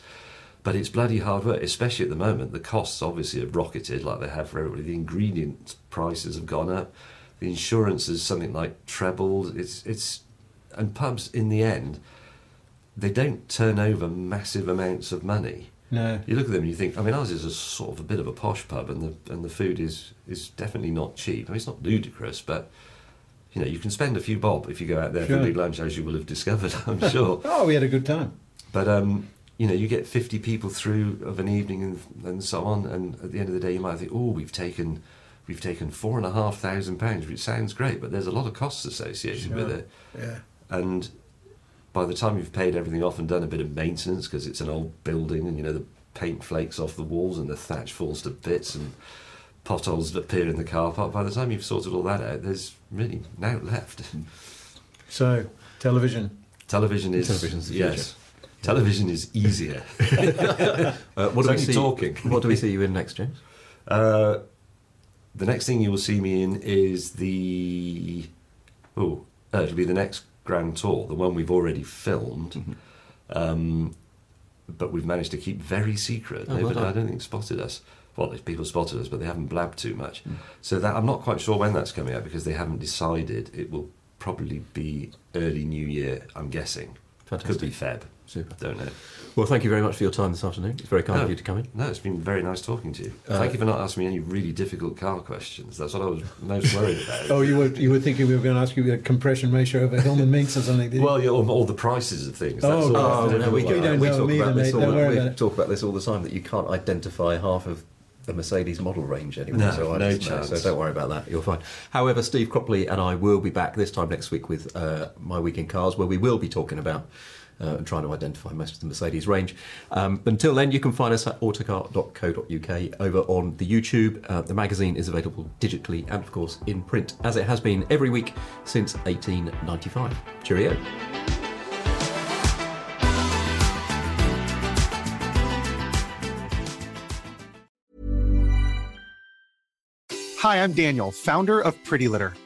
But it's bloody hard work especially at the moment. The costs obviously have rocketed like they have for everybody. The ingredient prices have gone up. The insurance is something like trebled. It's it's and pubs in the end they don't turn over massive amounts of money No. you look at them and you think, I mean, ours is a sort of a bit of a posh pub, and the and the food is is definitely not cheap. I mean, it's not ludicrous, but you know, you can spend a few bob if you go out there for a big lunch, as you will have discovered, *laughs* I'm sure. *laughs* Oh, we had a good time. but um, you know, you get 50 people through of an evening and and so on, and at the end of the day, you might think, oh, we've taken we've taken four and a half thousand pounds, which sounds great, but there's a lot of costs associated with it. Yeah. And by the time you've paid everything off and done a bit of maintenance, because it's an old building and you know the paint flakes off the walls and the thatch falls to bits and potholes appear in the car park, by the time you've sorted all that out, there's really now left. So, television. Television is Television's the yes. Television is easier. *laughs* Uh, what, It's do we see, talking. what do we see you in next, James? Uh, the next thing you will see me in is the oh, uh, it'll be the next Grand Tour, the one we've already filmed, Mm-hmm. um, but we've managed to keep very secret. Oh, Nobody. I don't think spotted us. Well, if people spotted us, but they haven't blabbed too much. Mm. So that I'm not quite sure when that's coming out because they haven't decided. It will probably be early New Year. I'm guessing. Fantastic. Could be Feb. Super. Don't know. Well, thank you very much for your time this afternoon. It's very kind of you to come in. No, it's been very nice talking to you. Uh, Thank you for not asking me any really difficult car questions. That's what I was most worried about. *laughs* Oh, you were you were thinking we were going to ask you a compression ratio of a Hillman *laughs* Minx or something? Did you? well, yeah, all, all the prices of things. Oh, That's all right. I didn't no, we, know we, don't we know talk them about either, this mate. all. Don't We about talk about this all the time that you can't identify half of a Mercedes model range anyway. No, so I no just know, chance. So don't worry about that. You're fine. However, Steve Cropley and I will be back this time next week with uh, my week in cars, where we will be talking about. Uh, and trying to identify most of the Mercedes range. Um, until then, you can find us at autocar.co.uk over on the YouTube. Uh, the magazine is available digitally and, of course, in print, as it has been every week since 1895. Cheerio. Hi, I'm Daniel, founder of Pretty Litter.